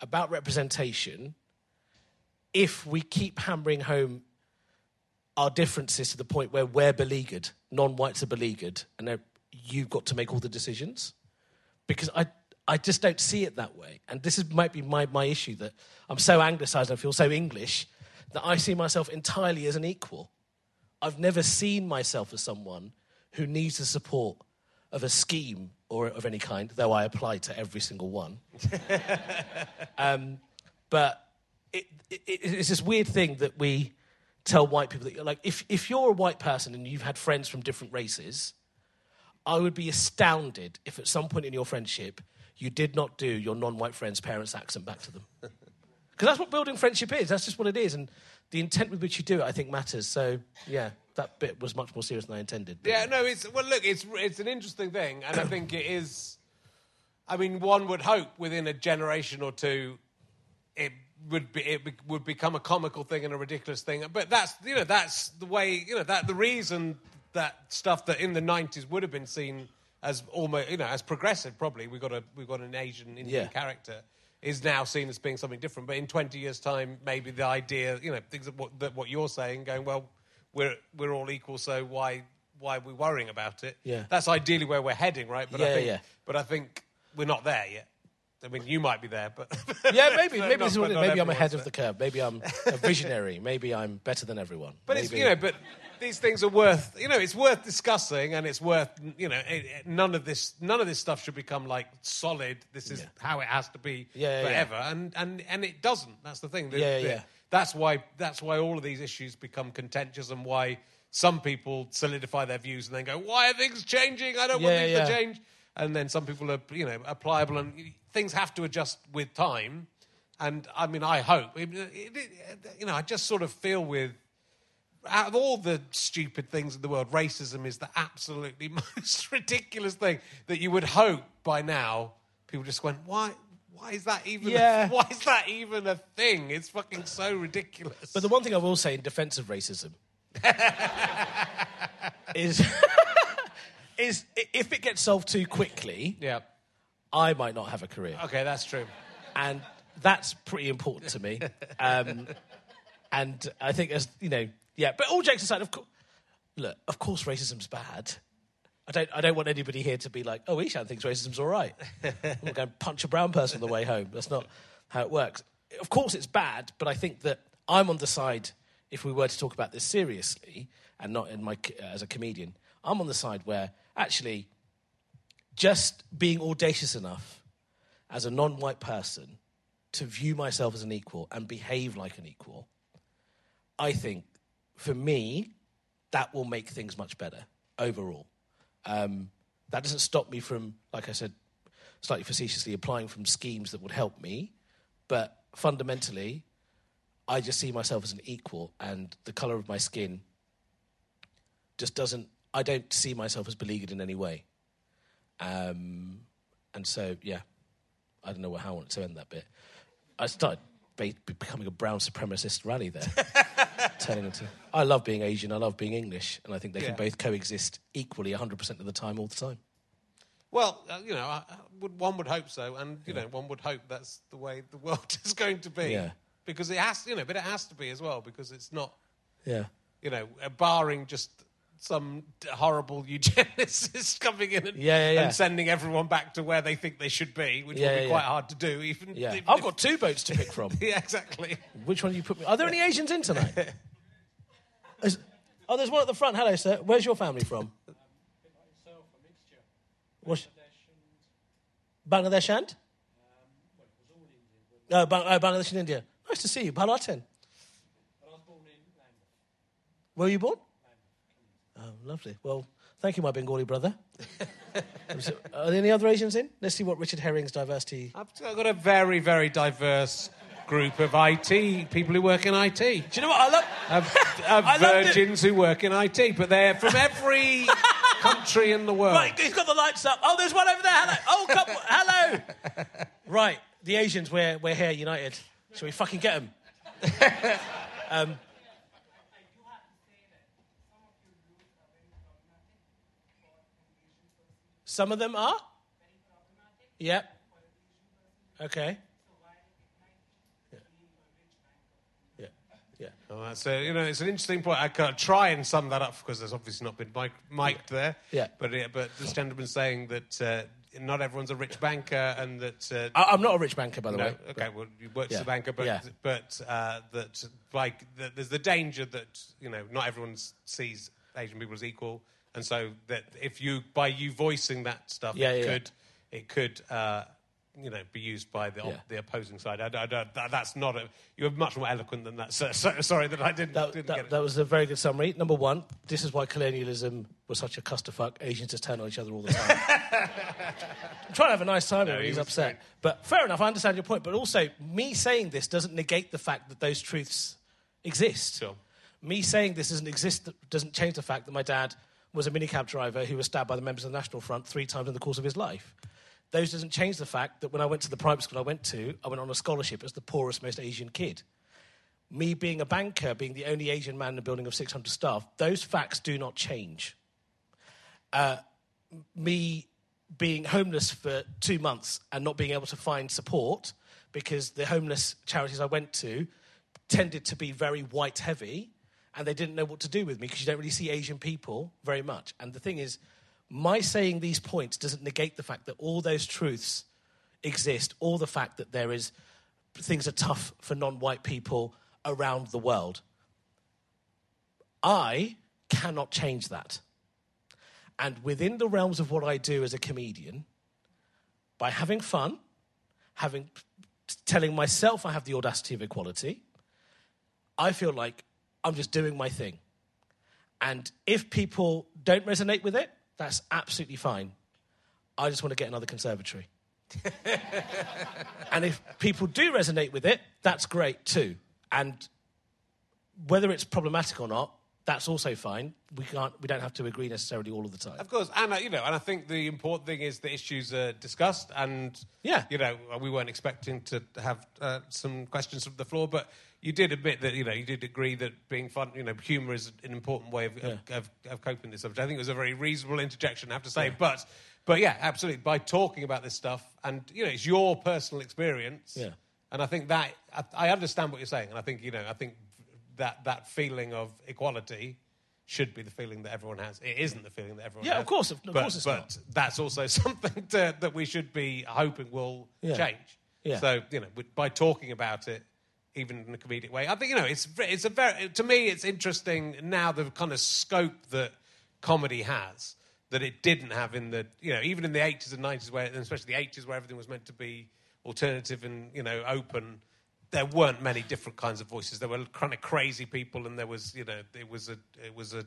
Speaker 2: about representation if we keep hammering home our differences to the point where we're beleaguered, non-whites are beleaguered, and you've got to make all the decisions. Because I, I just don't see it that way. And this is, might be my, my issue that I'm so anglicised, I feel so English, that I see myself entirely as an equal. I've never seen myself as someone who needs the support of a scheme or of any kind, though I apply to every single one. um, but it, it, it's this weird thing that we tell white people that you're like, if, if you're a white person and you've had friends from different races, I would be astounded if at some point in your friendship you did not do your non-white friend's parents' accent back to them. Because that's what building friendship is. That's just what it is. And the intent with which you do it, I think, matters. So, yeah, that bit was much more serious than I intended.
Speaker 1: Yeah, no, it's well. Look, it's it's an interesting thing, and I think it is. I mean, one would hope within a generation or two, it would be it would become a comical thing and a ridiculous thing. But that's you know that's the way you know that the reason that stuff that in the nineties would have been seen as almost you know as progressive. Probably we've got a we've got an Asian Indian
Speaker 2: Yeah.
Speaker 1: character is now seen as being something different. But in twenty years' time, maybe the idea you know things that what, that what you're saying, going well, we're we're all equal, so why why are we worrying about it?
Speaker 2: Yeah.
Speaker 1: that's ideally where we're heading, right? But I
Speaker 2: Yeah,
Speaker 1: think
Speaker 2: yeah.
Speaker 1: but I think we're not there yet. I mean, you might be there, but
Speaker 2: Yeah, maybe
Speaker 1: but
Speaker 2: maybe
Speaker 1: not-
Speaker 2: this is what it- maybe I'm ahead
Speaker 1: there.
Speaker 2: of the curve. Maybe I'm a visionary. maybe I'm better than everyone.
Speaker 1: But it's you know, but these things are worth you know, it's worth discussing, and it's worth you know, it, it- none of this none of this stuff should become like solid. This is how it has to be
Speaker 2: Yeah, yeah,
Speaker 1: forever, and and and it doesn't. That's the thing. The-
Speaker 2: Yeah,
Speaker 1: the-
Speaker 2: yeah.
Speaker 1: That's why that's why all of these issues become contentious, and why some people solidify their views and then go, "Why are things changing? I don't want things
Speaker 2: yeah.
Speaker 1: to change." And then some people are you know are pliable, and things have to adjust with time. And I mean, I hope it- you know. I just sort of feel with out of all the stupid things in the world, racism is the absolutely most ridiculous thing that you would hope by now people just went, why? Why is that even?
Speaker 2: Yeah.
Speaker 1: A, why is that even a thing? It's fucking so ridiculous.
Speaker 2: But the one thing I will say in defence of racism is is if it gets solved too quickly,
Speaker 1: yeah.
Speaker 2: I might not have a career,
Speaker 1: Okay, that's true.
Speaker 2: and that's pretty important to me. Um, and I think as you know, yeah. But all jokes aside, of course, look, of course, racism's bad. I don't. I don't want anybody here to be like, "Oh, Eshaan thinks racism's all right." I'm going to punch a brown person on the way home. That's not how it works. Of course, it's bad, but I think that I'm on the side. If we were to talk about this seriously and not in my uh, as a comedian, I'm on the side where actually just being audacious enough as a non-white person to view myself as an equal and behave like an equal, I think for me that will make things much better overall. Um, that doesn't stop me from, like I said, slightly facetiously applying from schemes that would help me, but fundamentally, I just see myself as an equal, and the color of my skin just doesn't. I don't see myself as beleaguered in any way, um, and so yeah, I don't know how I want to end that bit. I started be- becoming a brown supremacist rally there. turning into. I love being Asian. I love being English, and I think they
Speaker 1: Yeah.
Speaker 2: can both coexist equally 100% of the time, all the time.
Speaker 1: Well, uh, you know, I, I would, one would hope so, and you know, one would hope that's the way the world is going to be.
Speaker 2: Yeah.
Speaker 1: Because it has, you know, but it has to be as well because it's not
Speaker 2: Yeah.
Speaker 1: you know, barring just some horrible eugenicist coming in and,
Speaker 2: Yeah, yeah, yeah.
Speaker 1: and sending everyone back to where they think they should be, which
Speaker 2: Yeah,
Speaker 1: will be
Speaker 2: yeah,
Speaker 1: quite
Speaker 2: yeah.
Speaker 1: hard to do. Even,
Speaker 2: Yeah.
Speaker 1: even
Speaker 2: I've
Speaker 1: if-
Speaker 2: got two boats to pick from.
Speaker 1: yeah, exactly.
Speaker 2: Which one do you put me? Are there any Asians in tonight? Is- oh, there's one at the front. Hello, sir. Where's your family from? What's- Bangladesh and? Oh, Bang- oh, Bangladesh and India. Nice to see you. Balaten. Where were you born? Oh, lovely. Well, thank you, my Bengali brother. Are there any other Asians in? Let's see what Richard Herring's diversity.
Speaker 1: I've got a very, very diverse group of IT people who work in IT.
Speaker 2: Do you know what I love?
Speaker 1: Of, of
Speaker 2: I
Speaker 1: virgins who work in IT, but they're from every country in the world.
Speaker 2: Right, he's got the lights up. Oh, there's one over there. Hello. Oh, come, hello. Right, the Asians, we're, we're here, united. Shall we fucking get them? um, some of them are? Yep. Okay. Yeah. Yeah.
Speaker 1: All right, so you know, it's an interesting point. I can try and sum that up because there's obviously not been mic- mic'd there.
Speaker 2: Yeah.
Speaker 1: But yeah, but this gentleman's saying that uh, not everyone's a rich banker, and that uh,
Speaker 2: I, I'm not a rich banker, by the
Speaker 1: no,
Speaker 2: way.
Speaker 1: okay, well, you work as a banker, but
Speaker 2: Yeah.
Speaker 1: but uh, that like that there's the danger that you know not everyone sees Asian people as equal, and so that if you by you voicing that stuff,
Speaker 2: Yeah,
Speaker 1: it
Speaker 2: yeah, yeah.
Speaker 1: could it could. Uh, you know, be used by the
Speaker 2: Yeah.
Speaker 1: the opposing side. I, I, don't- that's not a. You're much more eloquent than that. So, so, sorry that I didn't,
Speaker 2: That,
Speaker 1: didn't
Speaker 2: that, that was a very good summary. Number one, this is why colonialism was such a clusterfuck. Asians just turn on each other all the time. I'm trying to have a nice time
Speaker 1: No, he
Speaker 2: He's upset.
Speaker 1: great.
Speaker 2: But fair enough, I understand your point. But also, me saying this doesn't negate the fact that those truths exist.
Speaker 1: Sure.
Speaker 2: Me saying this doesn't exist doesn't change the fact that my dad was a minicab driver who was stabbed by the members of the National Front three times in the course of his life. Those doesn't change the fact that when I went to the private school I went to, I went on a scholarship as the poorest, most Asian kid. Me being a banker, being the only Asian man in a building of 600 staff, those facts do not change. Uh, me being homeless for two months and not being able to find support because the homeless charities I went to tended to be very white heavy and they didn't know what to do with me because you don't really see Asian people very much. And the thing is, my saying these points doesn't negate the fact that all those truths exist, or the fact that there is things are tough for non-white people around the world. I cannot change that. And within the realms of what I do as a comedian, by having fun, having telling myself I have the audacity of equality, I feel like I'm just doing my thing. And if people don't resonate with it, that's absolutely fine. I just want to get another conservatory. and if people do resonate with it, that's great too. And whether it's problematic or not, that's also fine. We can't. We don't have to agree necessarily all of the time.
Speaker 1: Of course, and uh, you know, and I think the important thing is the issues are discussed, and
Speaker 2: Yeah.
Speaker 1: you know, we weren't expecting to have uh, some questions from the floor, but you did admit that you know you did agree that being fun, you know, humour is an important way of, of, of, of coping with this subject. I think it was a very reasonable interjection, I have to say, but but yeah, absolutely. By talking about this stuff, and you know, it's your personal experience,
Speaker 2: Yeah.
Speaker 1: and I think that I, I understand what you're saying, and I think you know, I think that that feeling of equality should be the feeling that everyone has. It isn't the feeling that everyone
Speaker 2: Yeah,
Speaker 1: has.
Speaker 2: Yeah, of course, of- of
Speaker 1: but,
Speaker 2: course it's
Speaker 1: but
Speaker 2: not.
Speaker 1: that's also something to, that we should be hoping will
Speaker 2: Yeah.
Speaker 1: change.
Speaker 2: Yeah.
Speaker 1: So you know, by talking about it, even in a comedic way, I think you know it's it's a very to me it's interesting now the kind of scope that comedy has that it didn't have in the you know even in the eighties and nineties where and especially the eighties where everything was meant to be alternative and you know open. There weren't many different kinds of voices. There were kind of crazy people, and there was, you know, it was a, it was a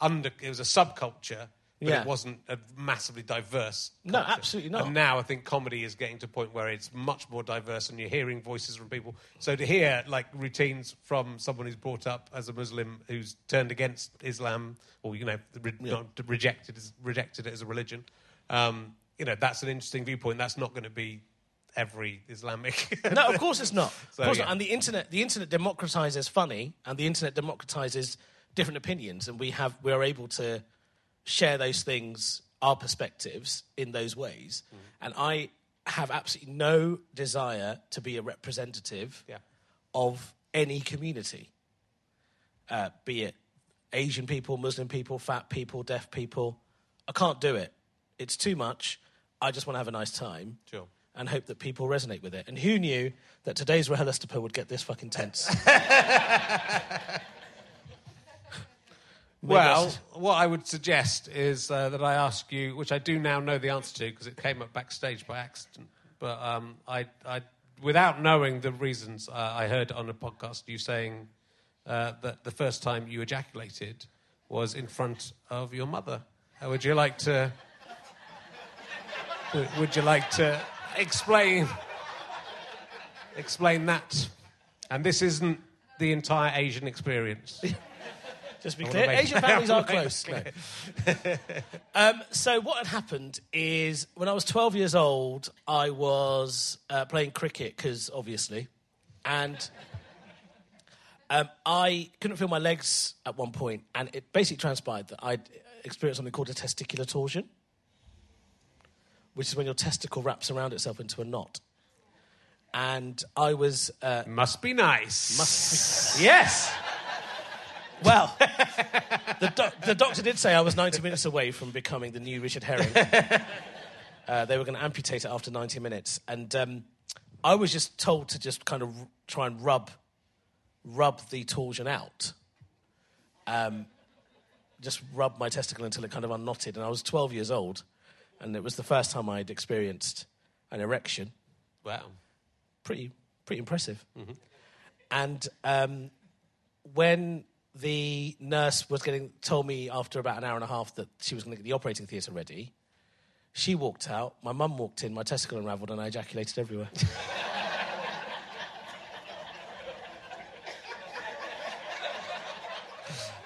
Speaker 1: under, it was a subculture, but
Speaker 2: Yeah.
Speaker 1: it wasn't a massively diverse.
Speaker 2: No, absolutely not.
Speaker 1: And now I think comedy is getting to a point where it's much more diverse, and you're hearing voices from people. So to hear like routines from someone who's brought up as a Muslim who's turned against Islam, or you know, re- not rejected rejected it as a religion, um, you know, that's an interesting viewpoint. That's not going to be every Islamic.
Speaker 2: no, of course it's not.
Speaker 1: So,
Speaker 2: of course
Speaker 1: yeah.
Speaker 2: not. And the internet, the internet democratizes funny, and the internet democratizes different opinions, and we have we are able to share those things, our perspectives, in those ways.
Speaker 1: Mm.
Speaker 2: And I have absolutely no desire to be a representative
Speaker 1: Yeah.
Speaker 2: of any community, uh, be it Asian people, Muslim people, fat people, deaf people. I can't do it. It's too much. I just want to have a nice time
Speaker 1: Sure.
Speaker 2: and hope that people resonate with it. And who knew that today's Rahel RHLSTP would get this fucking tense?
Speaker 1: Well, what I would suggest is uh, that I ask you, which I do now know the answer to because it came up backstage by accident, but um, I, I, without knowing the reasons, uh, I heard on a podcast you saying uh, that the first time you ejaculated was in front of your mother. Uh, would you like to? would- Would you like to explain explain that? And this isn't the entire Asian experience.
Speaker 2: Just be clear, Asian families are close. No. um, so what had happened is when I was 12 years old, I was uh, playing cricket because obviously, and um, I couldn't feel my legs at one point, and it basically transpired that I'd experienced something called a testicular torsion, which is when your testicle wraps around itself into a knot. And I was uh,
Speaker 1: Must be nice.
Speaker 2: must be, yes. Well, the, doc- the doctor did say I was 90 minutes away from becoming the new Richard Herring. Uh, they were going to amputate it after 90 minutes, and um, I was just told to just kind of r- try and rub, rub the torsion out. Um, just rub my testicle until it kind of unknotted, and I was 12 years old, and it was the first time I'd experienced an erection
Speaker 1: Wow.
Speaker 2: pretty pretty impressive. And um, when the nurse was getting told me after about an hour and a half that she was going to get the operating theatre ready, she walked out. My mum walked in. My testicle unravelled, and I ejaculated everywhere.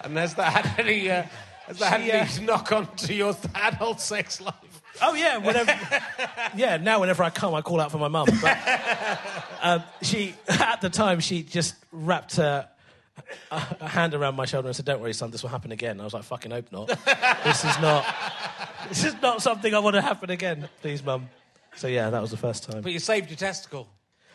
Speaker 1: And has that had any, uh, has that
Speaker 2: She,
Speaker 1: had
Speaker 2: uh,
Speaker 1: any knock on to your adult sex life?
Speaker 2: Oh yeah, whenever. yeah, now whenever I come, I call out for my mum. But um, she, at the time, she just wrapped her a, a hand around my shoulder and said, "Don't worry, son, this will happen again." I was like, "Fucking hope not. this is not. This is not something I want to happen again, please, mum." So yeah, that was the first time.
Speaker 1: But you saved your testicle.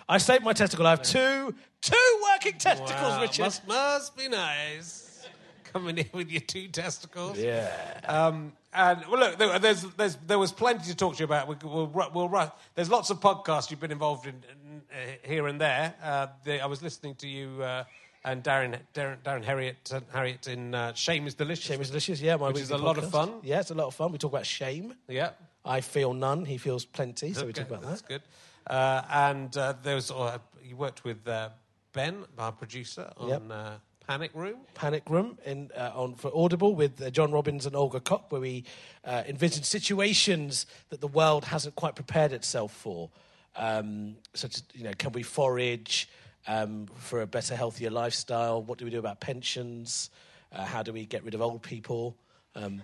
Speaker 2: I saved my testicle. I have two, two working testicles,
Speaker 1: Wow,
Speaker 2: Richard.
Speaker 1: Must, must be nice. Coming in with your two testicles.
Speaker 2: Yeah.
Speaker 1: Um, and well, look, there, there's, there's, there was plenty to talk to you about. We, we'll, ru- we'll, there's lots of podcasts you've been involved in, in uh, here and there. Uh, the, I was listening to you uh, and Darren, Darren, Darren Harriott, Harriott in uh, Shame is Delicious.
Speaker 2: Shame is delicious. Yeah, my
Speaker 1: which is a
Speaker 2: weekly
Speaker 1: lot of fun.
Speaker 2: Yeah, it's a lot of fun. We talk about shame.
Speaker 1: Yeah.
Speaker 2: I feel none. He feels plenty. So we talk about
Speaker 1: That's
Speaker 2: that.
Speaker 1: That's good. Uh, and uh, there was uh, you worked with uh, Ben, our producer, on
Speaker 2: Yep.
Speaker 1: uh, Panic Room.
Speaker 2: Panic Room in, uh, on for Audible with uh, John Robbins and Olga Koch, where we uh, envision situations that the world hasn't quite prepared itself for. Um, such as, you know, can we forage um, for a better, healthier lifestyle? What do we do about pensions? Uh, how do we get rid of old people? Um,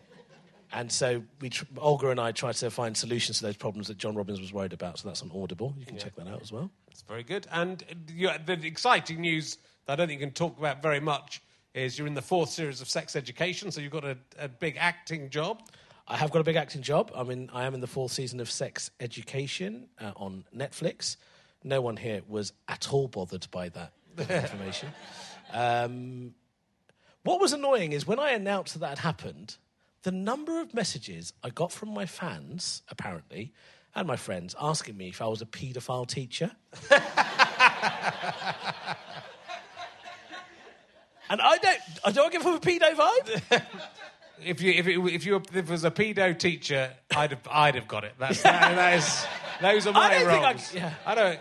Speaker 2: and so we, tr- Olga and I try to find solutions to those problems that John Robbins was worried about. So that's on Audible. You can check that out as well.
Speaker 1: That's very good. And uh, you, the exciting news that I don't think you can talk about very much is you're in the fourth series of Sex Education, so you've got a, a big acting job.
Speaker 2: I have got a big acting job. I mean, I am in the fourth season of Sex Education uh, on Netflix. No one here was at all bothered by that information. Um, what was annoying is when I announced that that had happened, the number of messages I got from my fans, apparently, and my friends asking me if I was a paedophile teacher. and I don't, I don't give him a pedo vibe.
Speaker 1: If you if it, if you if it was a pedo teacher, I'd have I'd have got it. That's that, that is those are my
Speaker 2: I don't think I- yeah.
Speaker 1: I don't.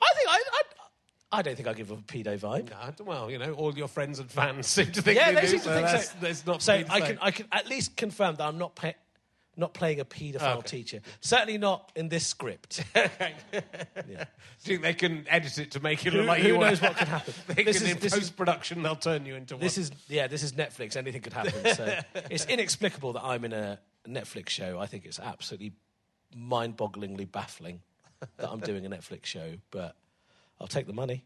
Speaker 2: I think I, I, I don't think I give a pedo vibe.
Speaker 1: Don't- Well, you know, all your friends and fans seem to think
Speaker 2: yeah,
Speaker 1: they, do,
Speaker 2: seem to
Speaker 1: so
Speaker 2: think so.
Speaker 1: that's not
Speaker 2: so
Speaker 1: to be the
Speaker 2: I can, I can at least confirm that I'm not pa- not playing a paedophile
Speaker 1: Okay.
Speaker 2: teacher. Certainly not in this script.
Speaker 1: Do you think they can edit it to make it
Speaker 2: Who-
Speaker 1: look like
Speaker 2: who
Speaker 1: you
Speaker 2: knows what could happen?
Speaker 1: They
Speaker 2: This
Speaker 1: can,
Speaker 2: is-
Speaker 1: in post production, they'll turn you into
Speaker 2: this
Speaker 1: one.
Speaker 2: is yeah, this is Netflix. Anything could happen. So it's inexplicable that I'm in a Netflix show. I think it's absolutely mind-bogglingly baffling that I'm doing a Netflix show. But I'll take the money.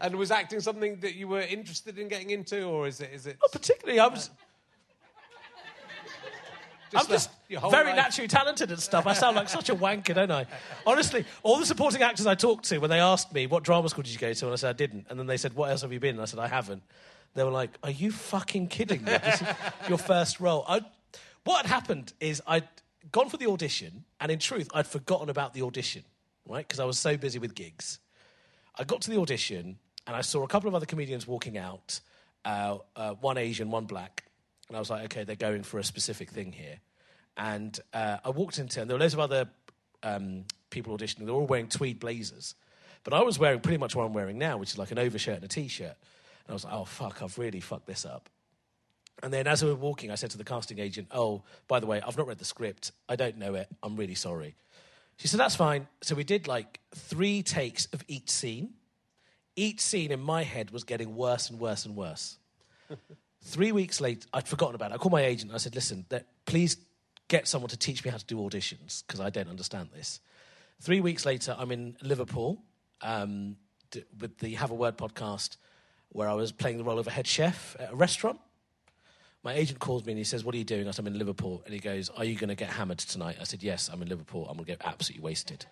Speaker 1: And was acting something that you were interested in getting into, or is it? Is it?
Speaker 2: Not particularly. I was. I'm just very
Speaker 1: life?
Speaker 2: naturally talented and stuff. I sound like such a wanker, don't I? Honestly, all the supporting actors I talked to when they asked me what drama school did you go to, and I said I didn't, and then they said what else have you been, and I said I haven't. They were like, "Are you fucking kidding me? This is your first role." I, what had happened is I'd gone for the audition, and in truth, I'd forgotten about the audition, right? Because I was so busy with gigs. I got to the audition and I saw a couple of other comedians walking out, uh, uh, one Asian, one black. And I was like, okay, they're going for a specific thing here. And uh, I walked into, and there were loads of other um, people auditioning. They were all wearing tweed blazers. But I was wearing pretty much what I'm wearing now, which is like an overshirt and a t shirt. And I was like, oh, fuck, I've really fucked this up. And then as we were walking, I said to the casting agent, oh, by the way, I've not read the script. I don't know it. I'm really sorry. She said, that's fine. So we did like three takes of each scene. Each scene in my head was getting worse and worse and worse. Three weeks later, I'd forgotten about it. I called my agent and I said, listen, please get someone to teach me how to do auditions because I don't understand this. Three weeks later, I'm in Liverpool um, d- with the Have a Word podcast where I was playing the role of a head chef at a restaurant. My agent calls me and he says, What are you doing? I said, I'm in Liverpool. And he goes, Are you going to get hammered tonight? I said, Yes, I'm in Liverpool. I'm going to get absolutely wasted.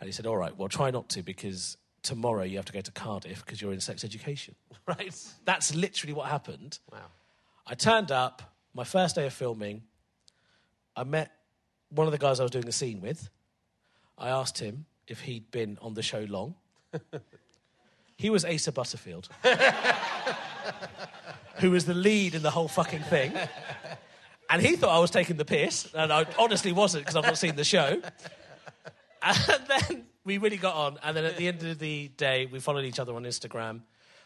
Speaker 2: And he said, All right, well, try not to because tomorrow you have to go to Cardiff because you're in sex education.
Speaker 1: Right.
Speaker 2: That's literally what happened.
Speaker 1: Wow.
Speaker 2: I turned up, my first day of filming. I met one of the guys I was doing the scene with. I asked him if he'd been on the show long. he was Asa Butterfield, who was the lead in the whole fucking thing. And he thought I was taking the piss, and I honestly wasn't because I've not seen the show. And then we really got on. And then at the end of the day, we followed each other on Instagram.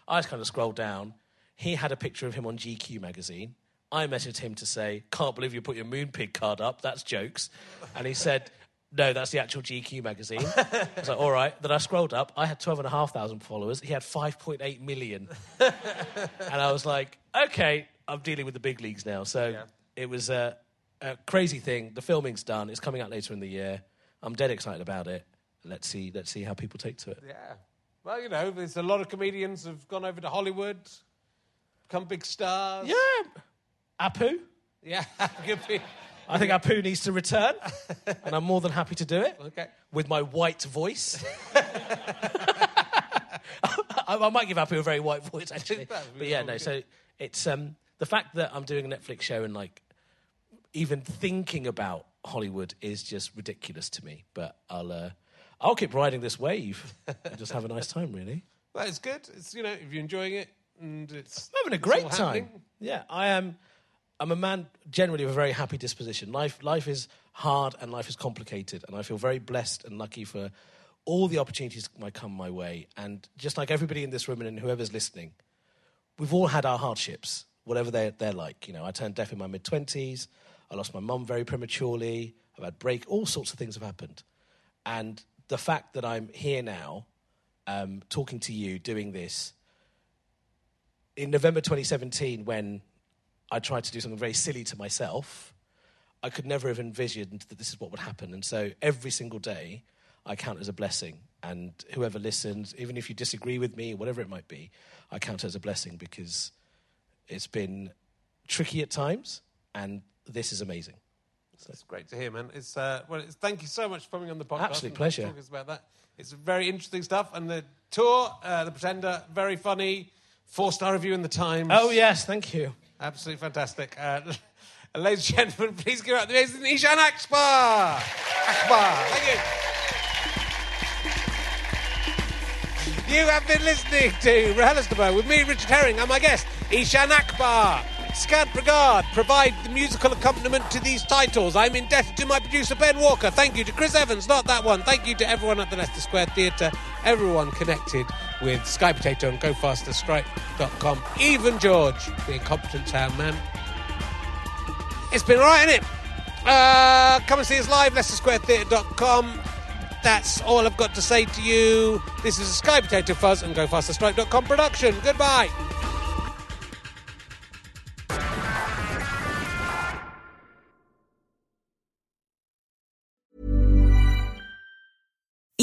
Speaker 2: I just kind of scrolled down. He had a picture of him on GQ magazine. I messaged him to say, Can't believe you put your Moonpig card up. That's jokes. And he said, no, that's the actual GQ magazine. I was like, all right. Then I scrolled up. I had 12,500 followers. He had 5.8 million. and I was like, okay, I'm dealing with the big leagues now. So it was a, a crazy thing. The filming's done. It's coming out later in the year. I'm dead excited about it. Let's see. Let's see how people take to it.
Speaker 1: Yeah. Well, you know, there's a lot of comedians who've gone over to Hollywood, become big stars.
Speaker 2: Yeah. Apu.
Speaker 1: Yeah. Be-
Speaker 2: I think Apu needs to return, and I'm more than happy to do it.
Speaker 1: Okay.
Speaker 2: With my white voice. I, I might give Apu a very white voice, actually. But yeah, no. So it's um, the fact that I'm doing a Netflix show and like even thinking about Hollywood is just ridiculous to me. But I'll uh, I'll keep riding this wave and just have a nice time, really.
Speaker 1: Well, it's good. It's you know, if you're enjoying it, and it's
Speaker 2: I'm having a great time.
Speaker 1: happening.
Speaker 2: Yeah, I am. I'm a man generally of a very happy disposition. Life, life is hard and life is complicated, and I feel very blessed and lucky for all the opportunities that might come my way. And just like everybody in this room and whoever's listening, we've all had our hardships, whatever they're, they're like. You know, I turned deaf in my mid twenties. I lost my mum very prematurely. I've had break. All sorts of things have happened, and the fact that I'm here now, um, talking to you, doing this in November 2017, when I tried to do something very silly to myself, I could never have envisioned that this is what would happen. And so every single day, I count as a blessing. And whoever listens, even if you disagree with me, whatever it might be, I count as a blessing because it's been tricky at times, and this is amazing.
Speaker 1: It's great to hear, man. It's uh, well, it's, thank you so much for coming on the podcast.
Speaker 2: Absolute pleasure.
Speaker 1: Talking about that. It's very interesting stuff, and the tour, uh, the Pretender, very funny. Four star review in the Times.
Speaker 2: Oh, yes, thank you.
Speaker 1: absolutely fantastic. Uh, ladies and gentlemen, please give out the amazing Eshaan Akbar. Akbar, thank you. You have been listening to RHLSTP with me, Richard Herring, and my guest, Eshaan Akbar. Scad Brigade provide the musical accompaniment to these titles. I'm indebted to my producer, Ben Walker. Thank you to Chris Evans, not that one. Thank you to everyone at the Leicester Square Theatre, everyone connected with Sky Potato and GoFasterStripe.com. Even George, the incompetent sound man. It's been alright, isn't it? Uh, come and see us live, LeicesterSquareTheatre.com. That's all I've got to say to you. This is a Sky Potato Fuzz and GoFasterStripe.com production. Goodbye.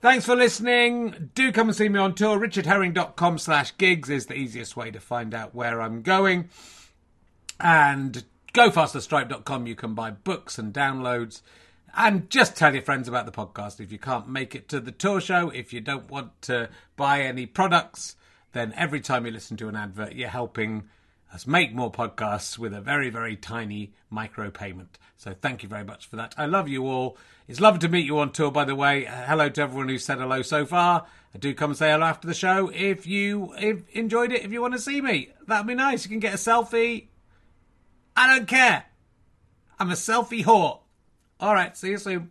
Speaker 5: Thanks for listening. Do come and see me on tour. richardherring.com slash gigs is the easiest way to find out where I'm going. And gofasterstripe.com you can buy books and downloads. And just tell your friends about the podcast. If you can't make it to the tour show, if you don't want to buy any products, then every time you listen to an advert, you're helping us make more podcasts with a very, very tiny micro payment. So thank you very much for that. I love you all. It's lovely to meet you on tour, by the way. Uh, hello to everyone who's said hello so far. Do come say hello after the show if you if enjoyed it. If you want to see me, that'd be nice. You can get a selfie. I don't care. I'm a selfie whore. All right, see you soon.